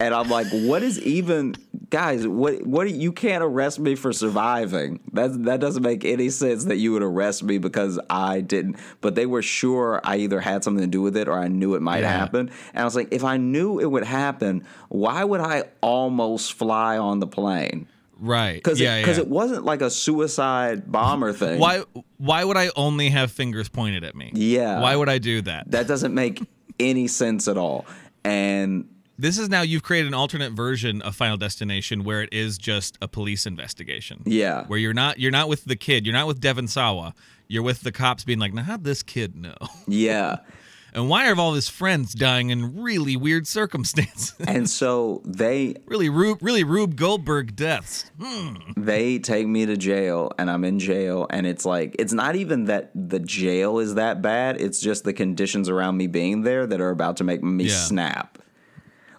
And I'm like, what is even, guys? What what you can't arrest me for surviving? That that doesn't make any sense that you would arrest me because I didn't. But they were sure I either had something to do with it or I knew it might Yeah. happen. And I was like, if I knew it would happen, why would I almost fly on the plane? Right. Because yeah, because yeah. it wasn't like a suicide bomber thing. Why why would I only have fingers pointed at me? Yeah. Why would I do that? That doesn't make any sense at all. And This is now you've created an alternate version of Final Destination where it is just a police investigation. Yeah. Where you're not you're not with the kid, you're not with Devon Sawa. You're with the cops being like, now how'd this kid know? yeah. And why are all his friends dying in really weird circumstances? And so they really Rube really Rube Goldberg deaths. Hmm. they take me to jail and I'm in jail and it's like it's not even that the jail is that bad it's just the conditions around me being there that are about to make me Yeah. snap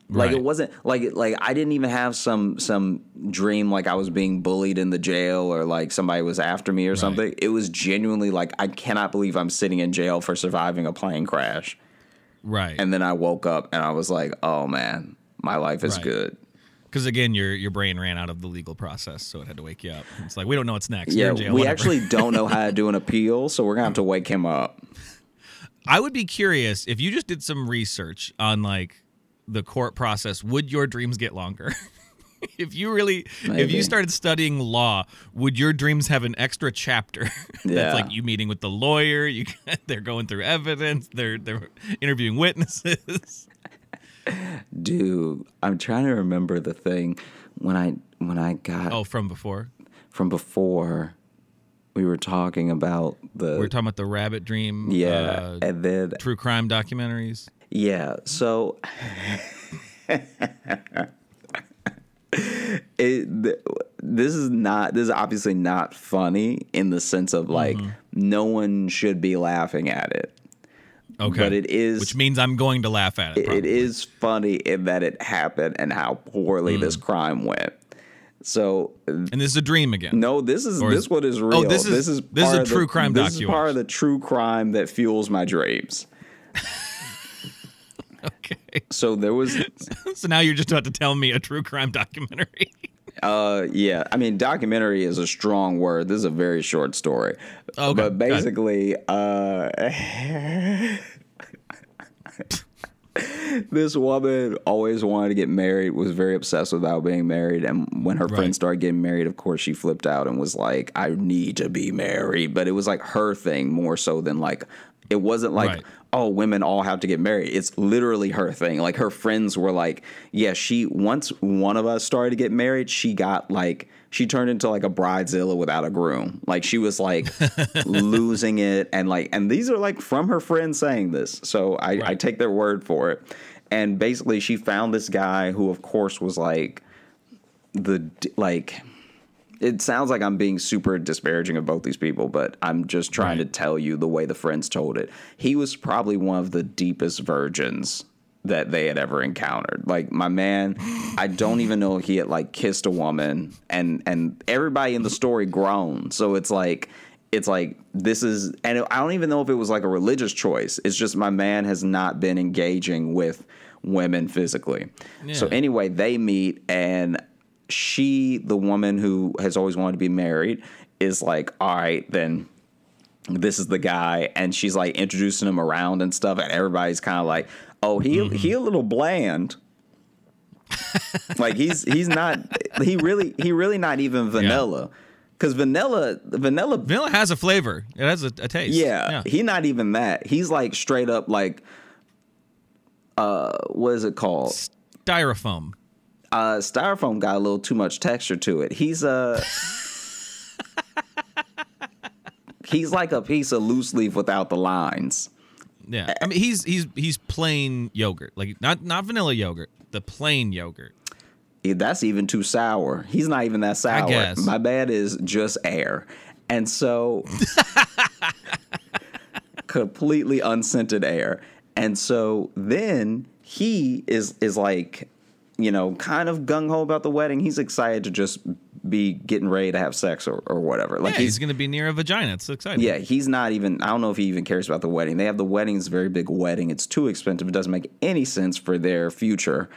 Like Right. it wasn't like like I didn't even have some some dream like I was being bullied in the jail or like somebody was after me or something. It was genuinely like I cannot believe I'm sitting in jail for surviving a plane crash. Right. And then I woke up and I was like, "Oh man, my life is Right. good." Because again, your your brain ran out of the legal process, so it had to wake you up. It's like we don't know what's next. Yeah, jail, we whatever. actually don't know how to do an appeal, so we're gonna have to wake him up. I would be curious if you just did some research on like the court process. Would your dreams get longer? if you really, if you started studying law, would your dreams have an extra chapter? Yeah. That's like you meeting with the lawyer. You they're going through evidence. They're they're interviewing witnesses. Dude, I'm trying to remember the thing when I when I got oh, from before. from before we were talking about the We're talking about the rabbit dream. yeah, uh, and then true crime documentaries. Yeah, so it th- this is not this is obviously not funny in the sense of like Mm-hmm. no one should be laughing at it. Okay, But it is which means I'm going to laugh at it. it probably. is funny in that it happened and how poorly this Mm. crime went. So and this is a dream again. no, this is Or this is- one is Oh, real. this is- this is this is a of the- true crime This doc is part of the true crime that fuels my dreams. So there was, so now you're just about to tell me a true crime documentary. uh, yeah. I mean, documentary is a strong word. This is a very short story. Okay, but basically, uh, this woman always wanted to get married. Was very obsessed without being married, and when her Right. friends started getting married, of course, she flipped out and was like, "I need to be married." But it was like her thing more so than like. It wasn't like, Right. oh, women all have to get married. It's literally her thing. Like her friends were like, yeah, she once one of us started to get married, she got like she turned into like a bridezilla without a groom. Like she was like losing it and like and these are like from her friends saying this. So I, I take their word for it. And basically she found this guy who of course was like the like it sounds like I'm being super disparaging of both these people, but I'm just trying Right. to tell you the way the friends told it. He was probably one of the deepest virgins that they had ever encountered. Like my man, I don't even know if he had like kissed a woman and and everybody in the story groaned. So it's like it's like this is and I don't even know if it was like a religious choice. It's just my man has not been engaging with women physically. So anyway, they meet and she, the woman who has always wanted to be married, is like, all right, then this is the guy, and she's like introducing him around and stuff, and everybody's kind of like, oh, he he a little bland. like he's he's not he really he really not even vanilla, because vanilla vanilla Vanilla has a flavor. It has a, a taste. yeah, he not even that. He's like straight up like uh what is it called? Styrofoam. Uh, styrofoam got a little too much texture to it. He's uh, he's like a piece of loose leaf without the lines. Yeah. I mean, he's he's he's plain yogurt, like not not vanilla yogurt, the plain yogurt. Yeah, That's even too sour. He's not even that sour. guess. My bad is just air, and so completely unscented air. And so then he is is like, you know, kind of gung ho about the wedding. He's excited to just be getting ready to have sex or, or whatever. Like yeah, he's, gonna be near a vagina. It's exciting. Yeah, he's not even. I don't know if he even cares about the wedding. They have the wedding; it's a very big wedding. It's too expensive. It doesn't make any sense for their future.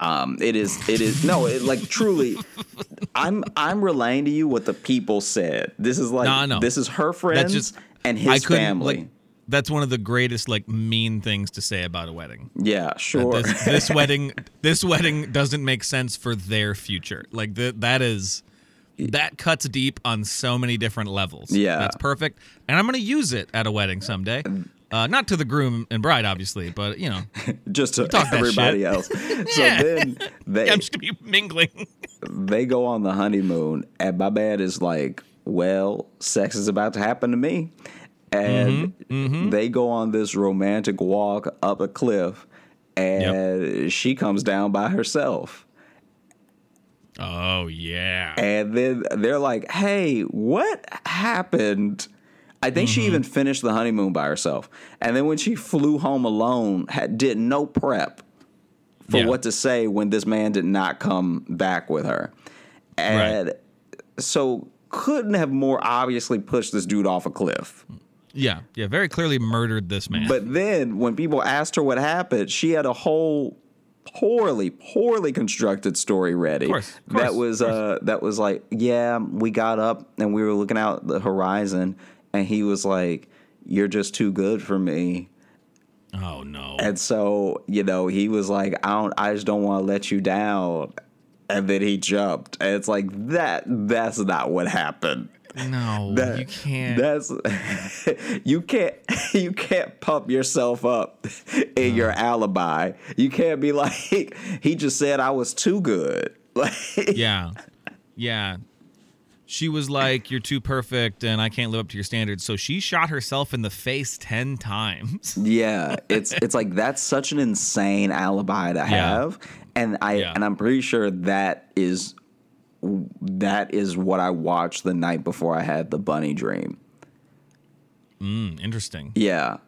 Um, it is. It is no. It like truly. I'm. I'm relaying to you what the people said. This is like. No, know. This is her friends just- and his family. like. That's one of the greatest like mean things to say about a wedding. yeah, sure. This, this wedding, this wedding doesn't make sense for their future. Like that, that is that cuts deep on so many different levels. Yeah. that's perfect, and I'm gonna use it at a wedding someday. Uh, not to the groom and bride, obviously, but you know, just to talk everybody else. So Yeah. then they I'm just gonna be mingling. they go on the honeymoon, and my man is like, "Well, sex is about to happen to me," and Mm-hmm, they go on this romantic walk up a cliff, and she comes down by herself, Oh yeah, and then they're like, "Hey, what happened?" I think Mm-hmm. she even finished the honeymoon by herself, and then when she flew home alone, had, did no prep for Yeah. what to say when this man did not come back with her. And so couldn't have more obviously pushed this dude off a cliff. Yeah, yeah, very clearly murdered this man. But then when people asked her what happened, she had a whole poorly, poorly constructed story ready. course, of course, that was of uh that was like, yeah, we got up and we were looking out the horizon and he was like, You're just too good for me. oh no. And so, you know, he was like, I don't I just don't want to let you down. And then he jumped. And it's like that that's not what happened. No, That- you can't. That's you can't you can't pump yourself up in your alibi. You can't be like he just said I was too good. Like yeah. Yeah. She was like, You're too perfect and I can't live up to your standards. So she shot herself in the face 10 times. yeah, it's it's like that's such an insane alibi to have. And I Yeah. and I'm pretty sure that is that is what I watched the night before I had the bunny dream. Mm, interesting. Yeah.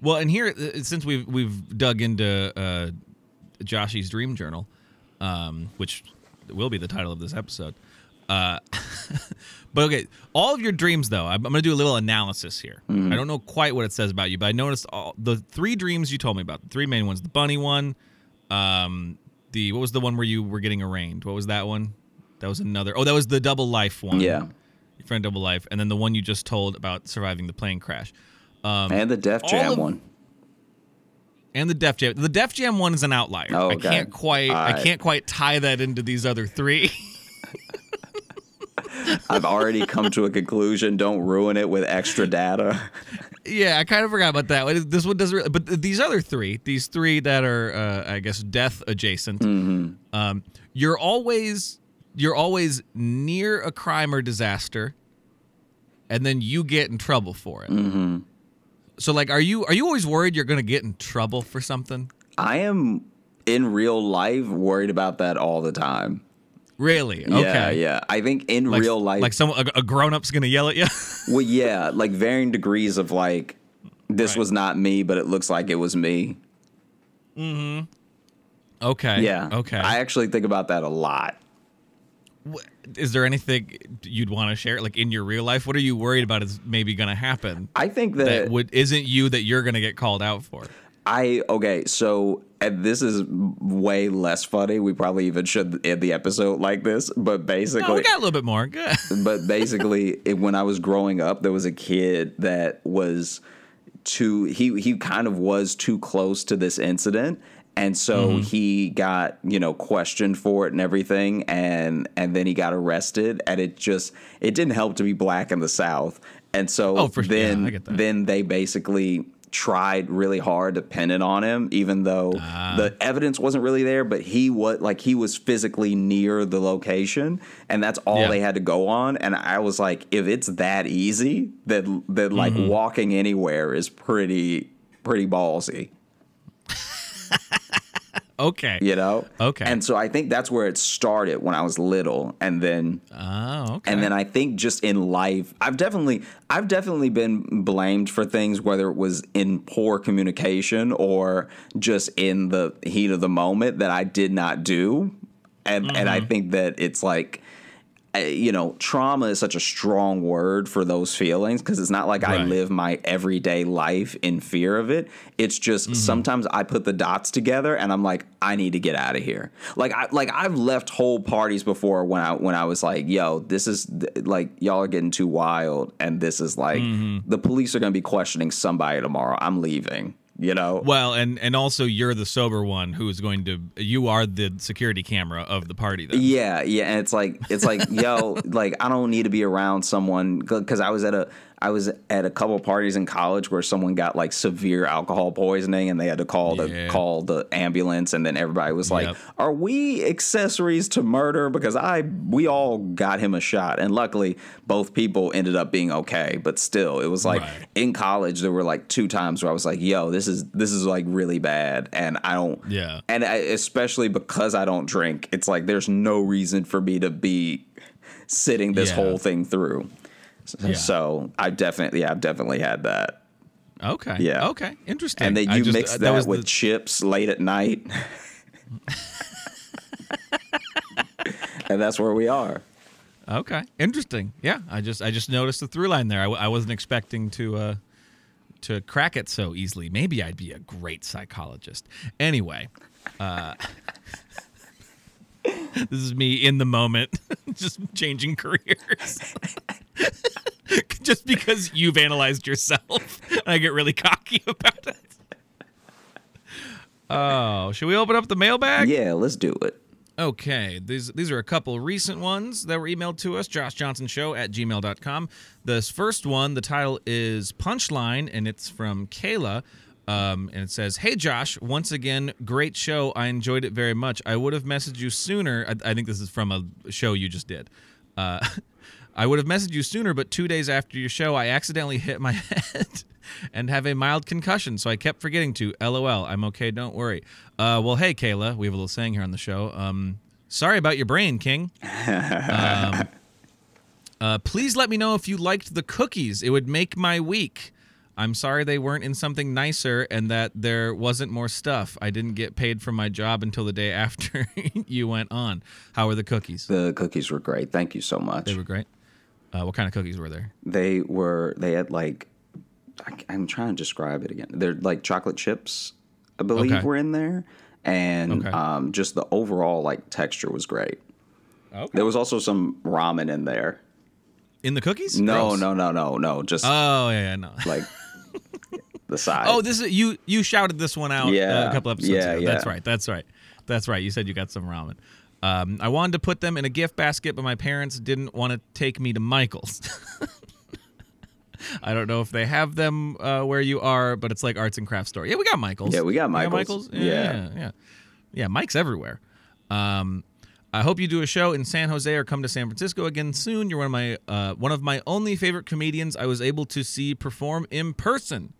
Well, and here, uh, since we've we've dug into uh, Joshy's dream journal, um, which will be the title of this episode. Uh, but okay, all of your dreams, though, I'm, I'm going to do a little analysis here. I don't know quite what it says about you, but I noticed all the three dreams you told me about. The three main ones: the bunny one, um, the what was the one where you were getting arraigned? What was that one? That was another. Oh, that was the double life one. Yeah. your friend double life, and then the one you just told about surviving the plane crash. Um, And the Def Jam of- one. and the Def Jam. The Def Jam one is an outlier. Oh, I okay. can't quite. I Alright. can't quite tie that into these other three. I've already come to a conclusion. Don't ruin it with extra data. yeah, I kind of forgot about that. one. This one doesn't. Really, but these other three, these three that are, uh, I guess, death adjacent. Mm-hmm. Um, you're always you're always near a crime or disaster, and then you get in trouble for it. Mm-hmm. So, like, are you are you always worried you're going to get in trouble for something? I am in real life worried about that all the time. Really? Yeah, Okay. yeah. I think in Like, real life, like some a, a grown up's going to yell at you. well, yeah, like varying degrees of like, this Right. was not me, but it looks like it was me. Mhm. Okay. Yeah. Okay. I actually think about that a lot. Is there anything you'd want to share, like in your real life? What are you worried about is maybe going to happen I think that that, would isn't you that you're going to get called out for? I okay, so and this is way less funny. We probably even should end the episode like this, but basically, No, we got a little bit more. Good. but basically it, when i was growing up there was a kid that was too he he kind of was too close to this incident and so he got you know questioned for it and everything and and then he got arrested and it just it didn't help to be black in the south and so Oh, for- then that. then they basically tried really hard to pin it on him even though Ah. the evidence wasn't really there but he was like he was physically near the location and that's all Yeah. they had to go on and i was like if it's that easy that then like Mm-hmm. walking anywhere is pretty pretty ballsy Okay. you know Okay. and so i think that's where it started when i was little and then Oh, okay. and then I think just in life, I've definitely I've definitely been blamed for things, whether it was in poor communication or just in the heat of the moment that I did not do. And and I mm-hmm. think that it's like you know, trauma is such a strong word for those feelings because it's not like I live my everyday life in fear of it. It's just mm-hmm. sometimes I put the dots together and I'm like, I need to get out of here. Like I like I've left whole parties before when I when I was like, yo, this is th- like y'all are getting too wild and this is like mm-hmm. the police are gonna be questioning somebody tomorrow. I'm leaving. You know? well, and and also you're the sober one who's going to. You are the security camera of the party. Then. Yeah, yeah, and it's like it's like yo, like I don't need to be around someone because I was at a I was at a couple parties in college where someone got like severe alcohol poisoning and they had to call the Yeah. call the ambulance and then everybody was like, Yep. "Are we accessories to murder?" Because I we all got him a shot and luckily both people ended up being okay, but still it was like Right. in college there were like two times where I was like, "Yo, this is this is like really bad," and I don't Yeah. and I, especially because I don't drink, it's like there's no reason for me to be sitting this Yeah. whole thing through. So, Yeah. so I definitely, yeah, I've definitely had that. Okay. Yeah. Okay. Interesting. And then you just- mix uh, that, was with the- chips late at night. and that's where we are. Okay, interesting. Yeah, I just I just noticed the through line there. I wasn't expecting to uh, to crack it so easily. Maybe I'd be a great psychologist. Anyway, uh, this is me in the moment, just changing careers. just because you've analyzed yourself, and I get really cocky about it. Oh, should we open up the mailbag? Yeah, let's do it. Okay, these these are a couple recent ones that were emailed to us, Josh Johnson Show at gmail.com. This first one, the title is Punchline, and it's from Kayla. Um, and it says, Hey Josh, once again, great show. I enjoyed it very much. I would have messaged you sooner. I, I think this is from a show you just did. Uh, I would have messaged you sooner, but two days after your show, I accidentally hit my head and have a mild concussion, so I kept forgetting to. LOL. I'm okay. Don't worry. Uh, well, hey, Kayla, we have a little saying here on the show. Um, sorry about your brain, King. Um, uh, please let me know if you liked the cookies. It would make my week. I'm sorry they weren't in something nicer and that there wasn't more stuff. I didn't get paid for my job until the day after you went on. How were the cookies? The cookies were great. Thank you so much. They were great. Uh, what kind of cookies were there? They were. They had like. I, am trying to describe it again. They're like chocolate chips, I believe, Okay. were in there, and Okay. um, just the overall like texture was great. Okay. There was also some ramen in there. In the cookies? No, Gross. no, no, no, no. Just Oh yeah, yeah, no. like the side. Oh, this is you. You shouted this one out uh, Yeah. a couple episodes Yeah, ago. That's right. That's right. That's right. You said you got some ramen. Um, I wanted to put them in a gift basket, but my parents didn't want to take me to Michael's. I don't know if they have them uh, where you are, but it's like arts and crafts store. Yeah, we got Michael's. Yeah, we got Michael's. Yeah, Yeah. yeah, yeah. Yeah, Mike's everywhere. Um, I hope you do a show in San Jose or come to San Francisco again soon. You're one of my uh, one of my only favorite comedians I was able to see perform in person.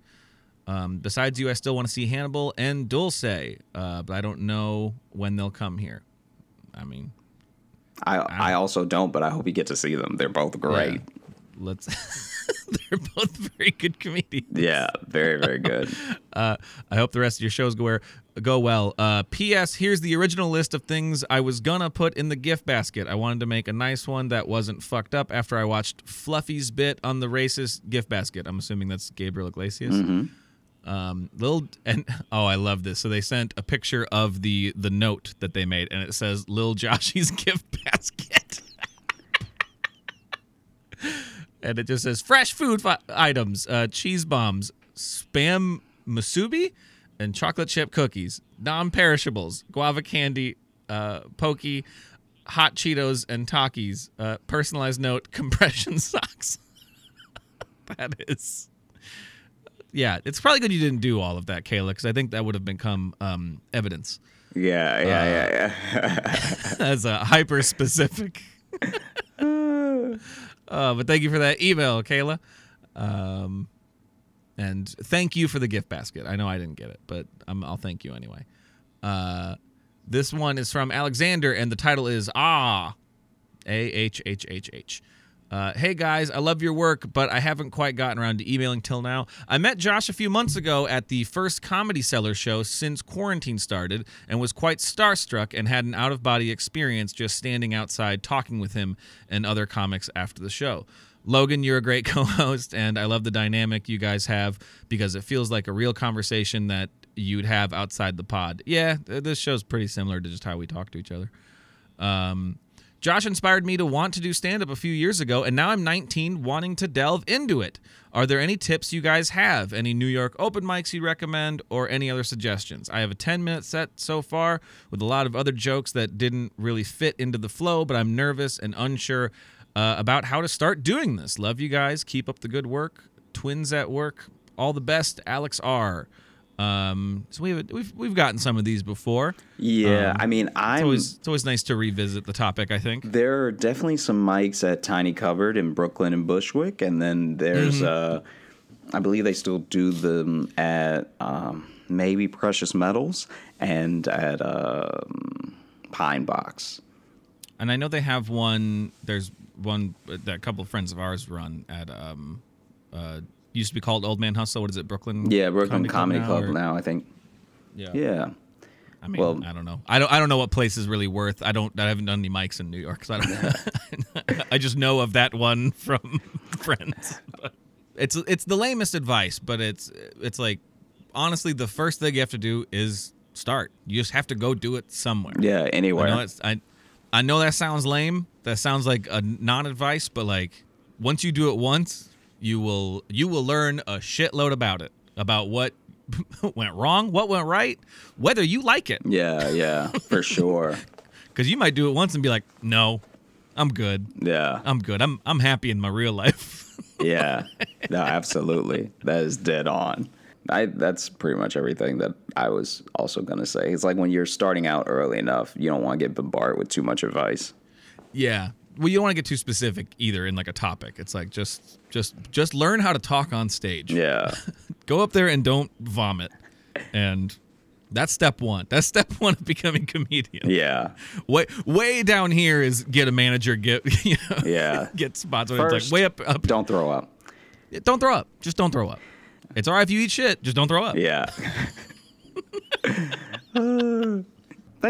Um, besides you, I still want to see Hannibal and Dulce, uh, but I don't know when they'll come here. I mean, I I also don't, but I hope you get to see them. They're both great. yeah, let's. They're both very good comedians. Yeah, very very good. Uh, I hope the rest of your shows go where, go well. Uh, P.S. Here's the original list of things I was gonna put in the gift basket. I wanted to make a nice one that wasn't fucked up after I watched Fluffy's bit on the racist gift basket. I'm assuming that's Gabriel Iglesias. Um, little and oh, I love this. So they sent a picture of the the note that they made, and it says "Lil Joshy's gift basket." and it just says fresh food fi- items, uh, cheese bombs, spam musubi, and chocolate chip cookies, non-perishables, guava candy, uh, Pocky, hot Cheetos, and Takis. Uh, personalized note: compression socks. that is. Yeah, it's probably good you didn't do all of that, Kayla, because I think that would have become um, evidence Yeah, yeah, yeah, yeah. as a hyper specific. uh, but thank you for that email, Kayla. Um, and thank you for the gift basket. I know I didn't get it, but i I'll thank you anyway. Uh, this one is from Alexander, and the title is Ah, A H H H H. Uh, hey guys, I love your work, but I haven't quite gotten around to emailing till now. I met Josh a few months ago at the first Comedy Cellar show since quarantine started and was quite starstruck and had an out of body experience just standing outside talking with him and other comics after the show. Logan, you're a great co host, and I love the dynamic you guys have because it feels like a real conversation that you'd have outside the pod. Yeah, th- this show's pretty similar to just how we talk to each other. Um, Josh inspired me to want to do stand up a few years ago, and now I'm 19 wanting to delve into it. Are there any tips you guys have? Any New York open mics you recommend, or any other suggestions? I have a 10 minute set so far with a lot of other jokes that didn't really fit into the flow, but I'm nervous and unsure uh, about how to start doing this. Love you guys. Keep up the good work. Twins at work. All the best, Alex R. Um, so we have, we've we've gotten some of these before. Yeah, Um, I mean, I'm. always it's always nice to revisit the topic. I think. There are definitely some mics at Tiny Cupboard in Brooklyn and Bushwick, and then there's, Mm-hmm. uh, I believe they still do them at um, maybe Precious Metals and at um, Pine Box. And I know they have one. There's one that a couple of friends of ours run at. Um, uh, used to be called Old Man Hustle. What is it, Brooklyn? Yeah, Brooklyn Comedy, Club or- now, I think. Yeah. Yeah. I mean, Well- I don't know. I don't. I don't know what place is really worth. I don't. I haven't done any mics in New York, so I don't. I just know of that one from friends. But it's it's the lamest advice, but it's it's like honestly, the first thing you have to do is start. You just have to go do it somewhere. Yeah, I anywhere. know it's, I I know that sounds lame. That sounds like a non-advice, but like once you do it once, you will you will learn a shitload about it, about what went wrong, what went right, whether you like it. yeah, yeah, for sure. Because you might do it once and be like, no, I'm good. Yeah, I'm good. I'm I'm happy in my real life. yeah. No, absolutely. That is dead on. I that's pretty much everything that I was also gonna say. It's like when you're starting out early enough, you don't want to get bombarded with too much advice. yeah. Well, you don't want to get too specific either in like a topic. It's like just just just learn how to talk on stage. Yeah, go up there and don't vomit. And that's step one. That's step one of becoming a comedian. Yeah, way way down here is get a manager get you know yeah. get spots. Where it's First- like way up up. Don't throw up. don't throw up. Just don't throw up. It's all right if you eat shit. Just don't throw up. Yeah.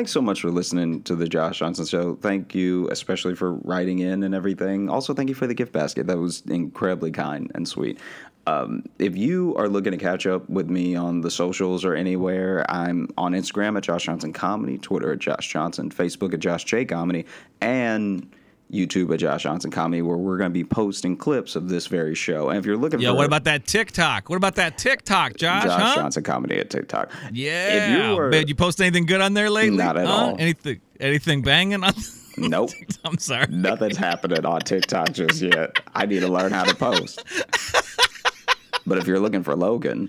Thanks so much for listening to the Josh Johnson Show. Thank you, especially for writing in and everything. Also, thank you for the gift basket. That was incredibly kind and sweet. Um, if you are looking to catch up with me on the socials or anywhere, I'm on Instagram at Josh Johnson Comedy, Twitter at Josh Johnson, Facebook at Josh J Comedy, and YouTube at Josh Johnson Comedy, where we're going to be posting clips of this very show. And if you're looking yeah for what about that tiktok what about that tiktok josh, Josh huh Johnson Comedy at TikTok, yeah if you were Man, you post anything good on there lately Not at huh? all. anything anything banging on nope. i'm sorry Nothing's happening on TikTok just yet. I need to learn how to post. But if you're looking for Logan,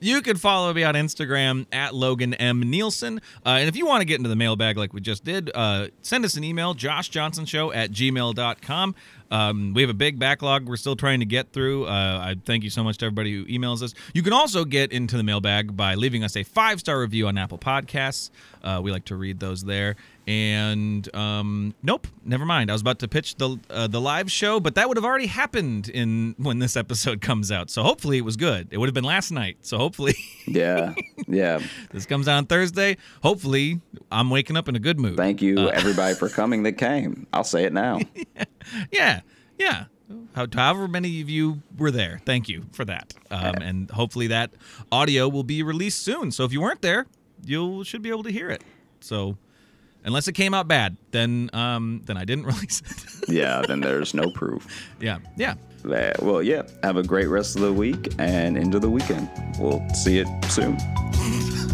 You can follow me on Instagram at Logan M. Nielsen. Uh, and if you want to get into the mailbag like we just did, uh, send us an email, joshjohnsonshow at gmail.com. Um, we have a big backlog we're still trying to get through. Uh, I thank you so much to everybody who emails us. You can also get into the mailbag by leaving us a five star review on Apple Podcasts. Uh, we like to read those there. And um, nope, never mind. I was about to pitch the uh, the live show, but that would have already happened in when this episode comes out. So hopefully it was good. It would have been last night. So hopefully yeah, yeah. this comes out on Thursday. Hopefully I'm waking up in a good mood. Thank you, everybody, for coming that came. I'll say it now. yeah, yeah. How, however many of you were there, thank you for that. Um, and hopefully that audio will be released soon. So if you weren't there, you should be able to hear it. So unless it came out bad, then um, then I didn't release it. Yeah, then there's no proof. yeah, yeah. Well, yeah. Have a great rest of the week and into the weekend. We'll see it soon.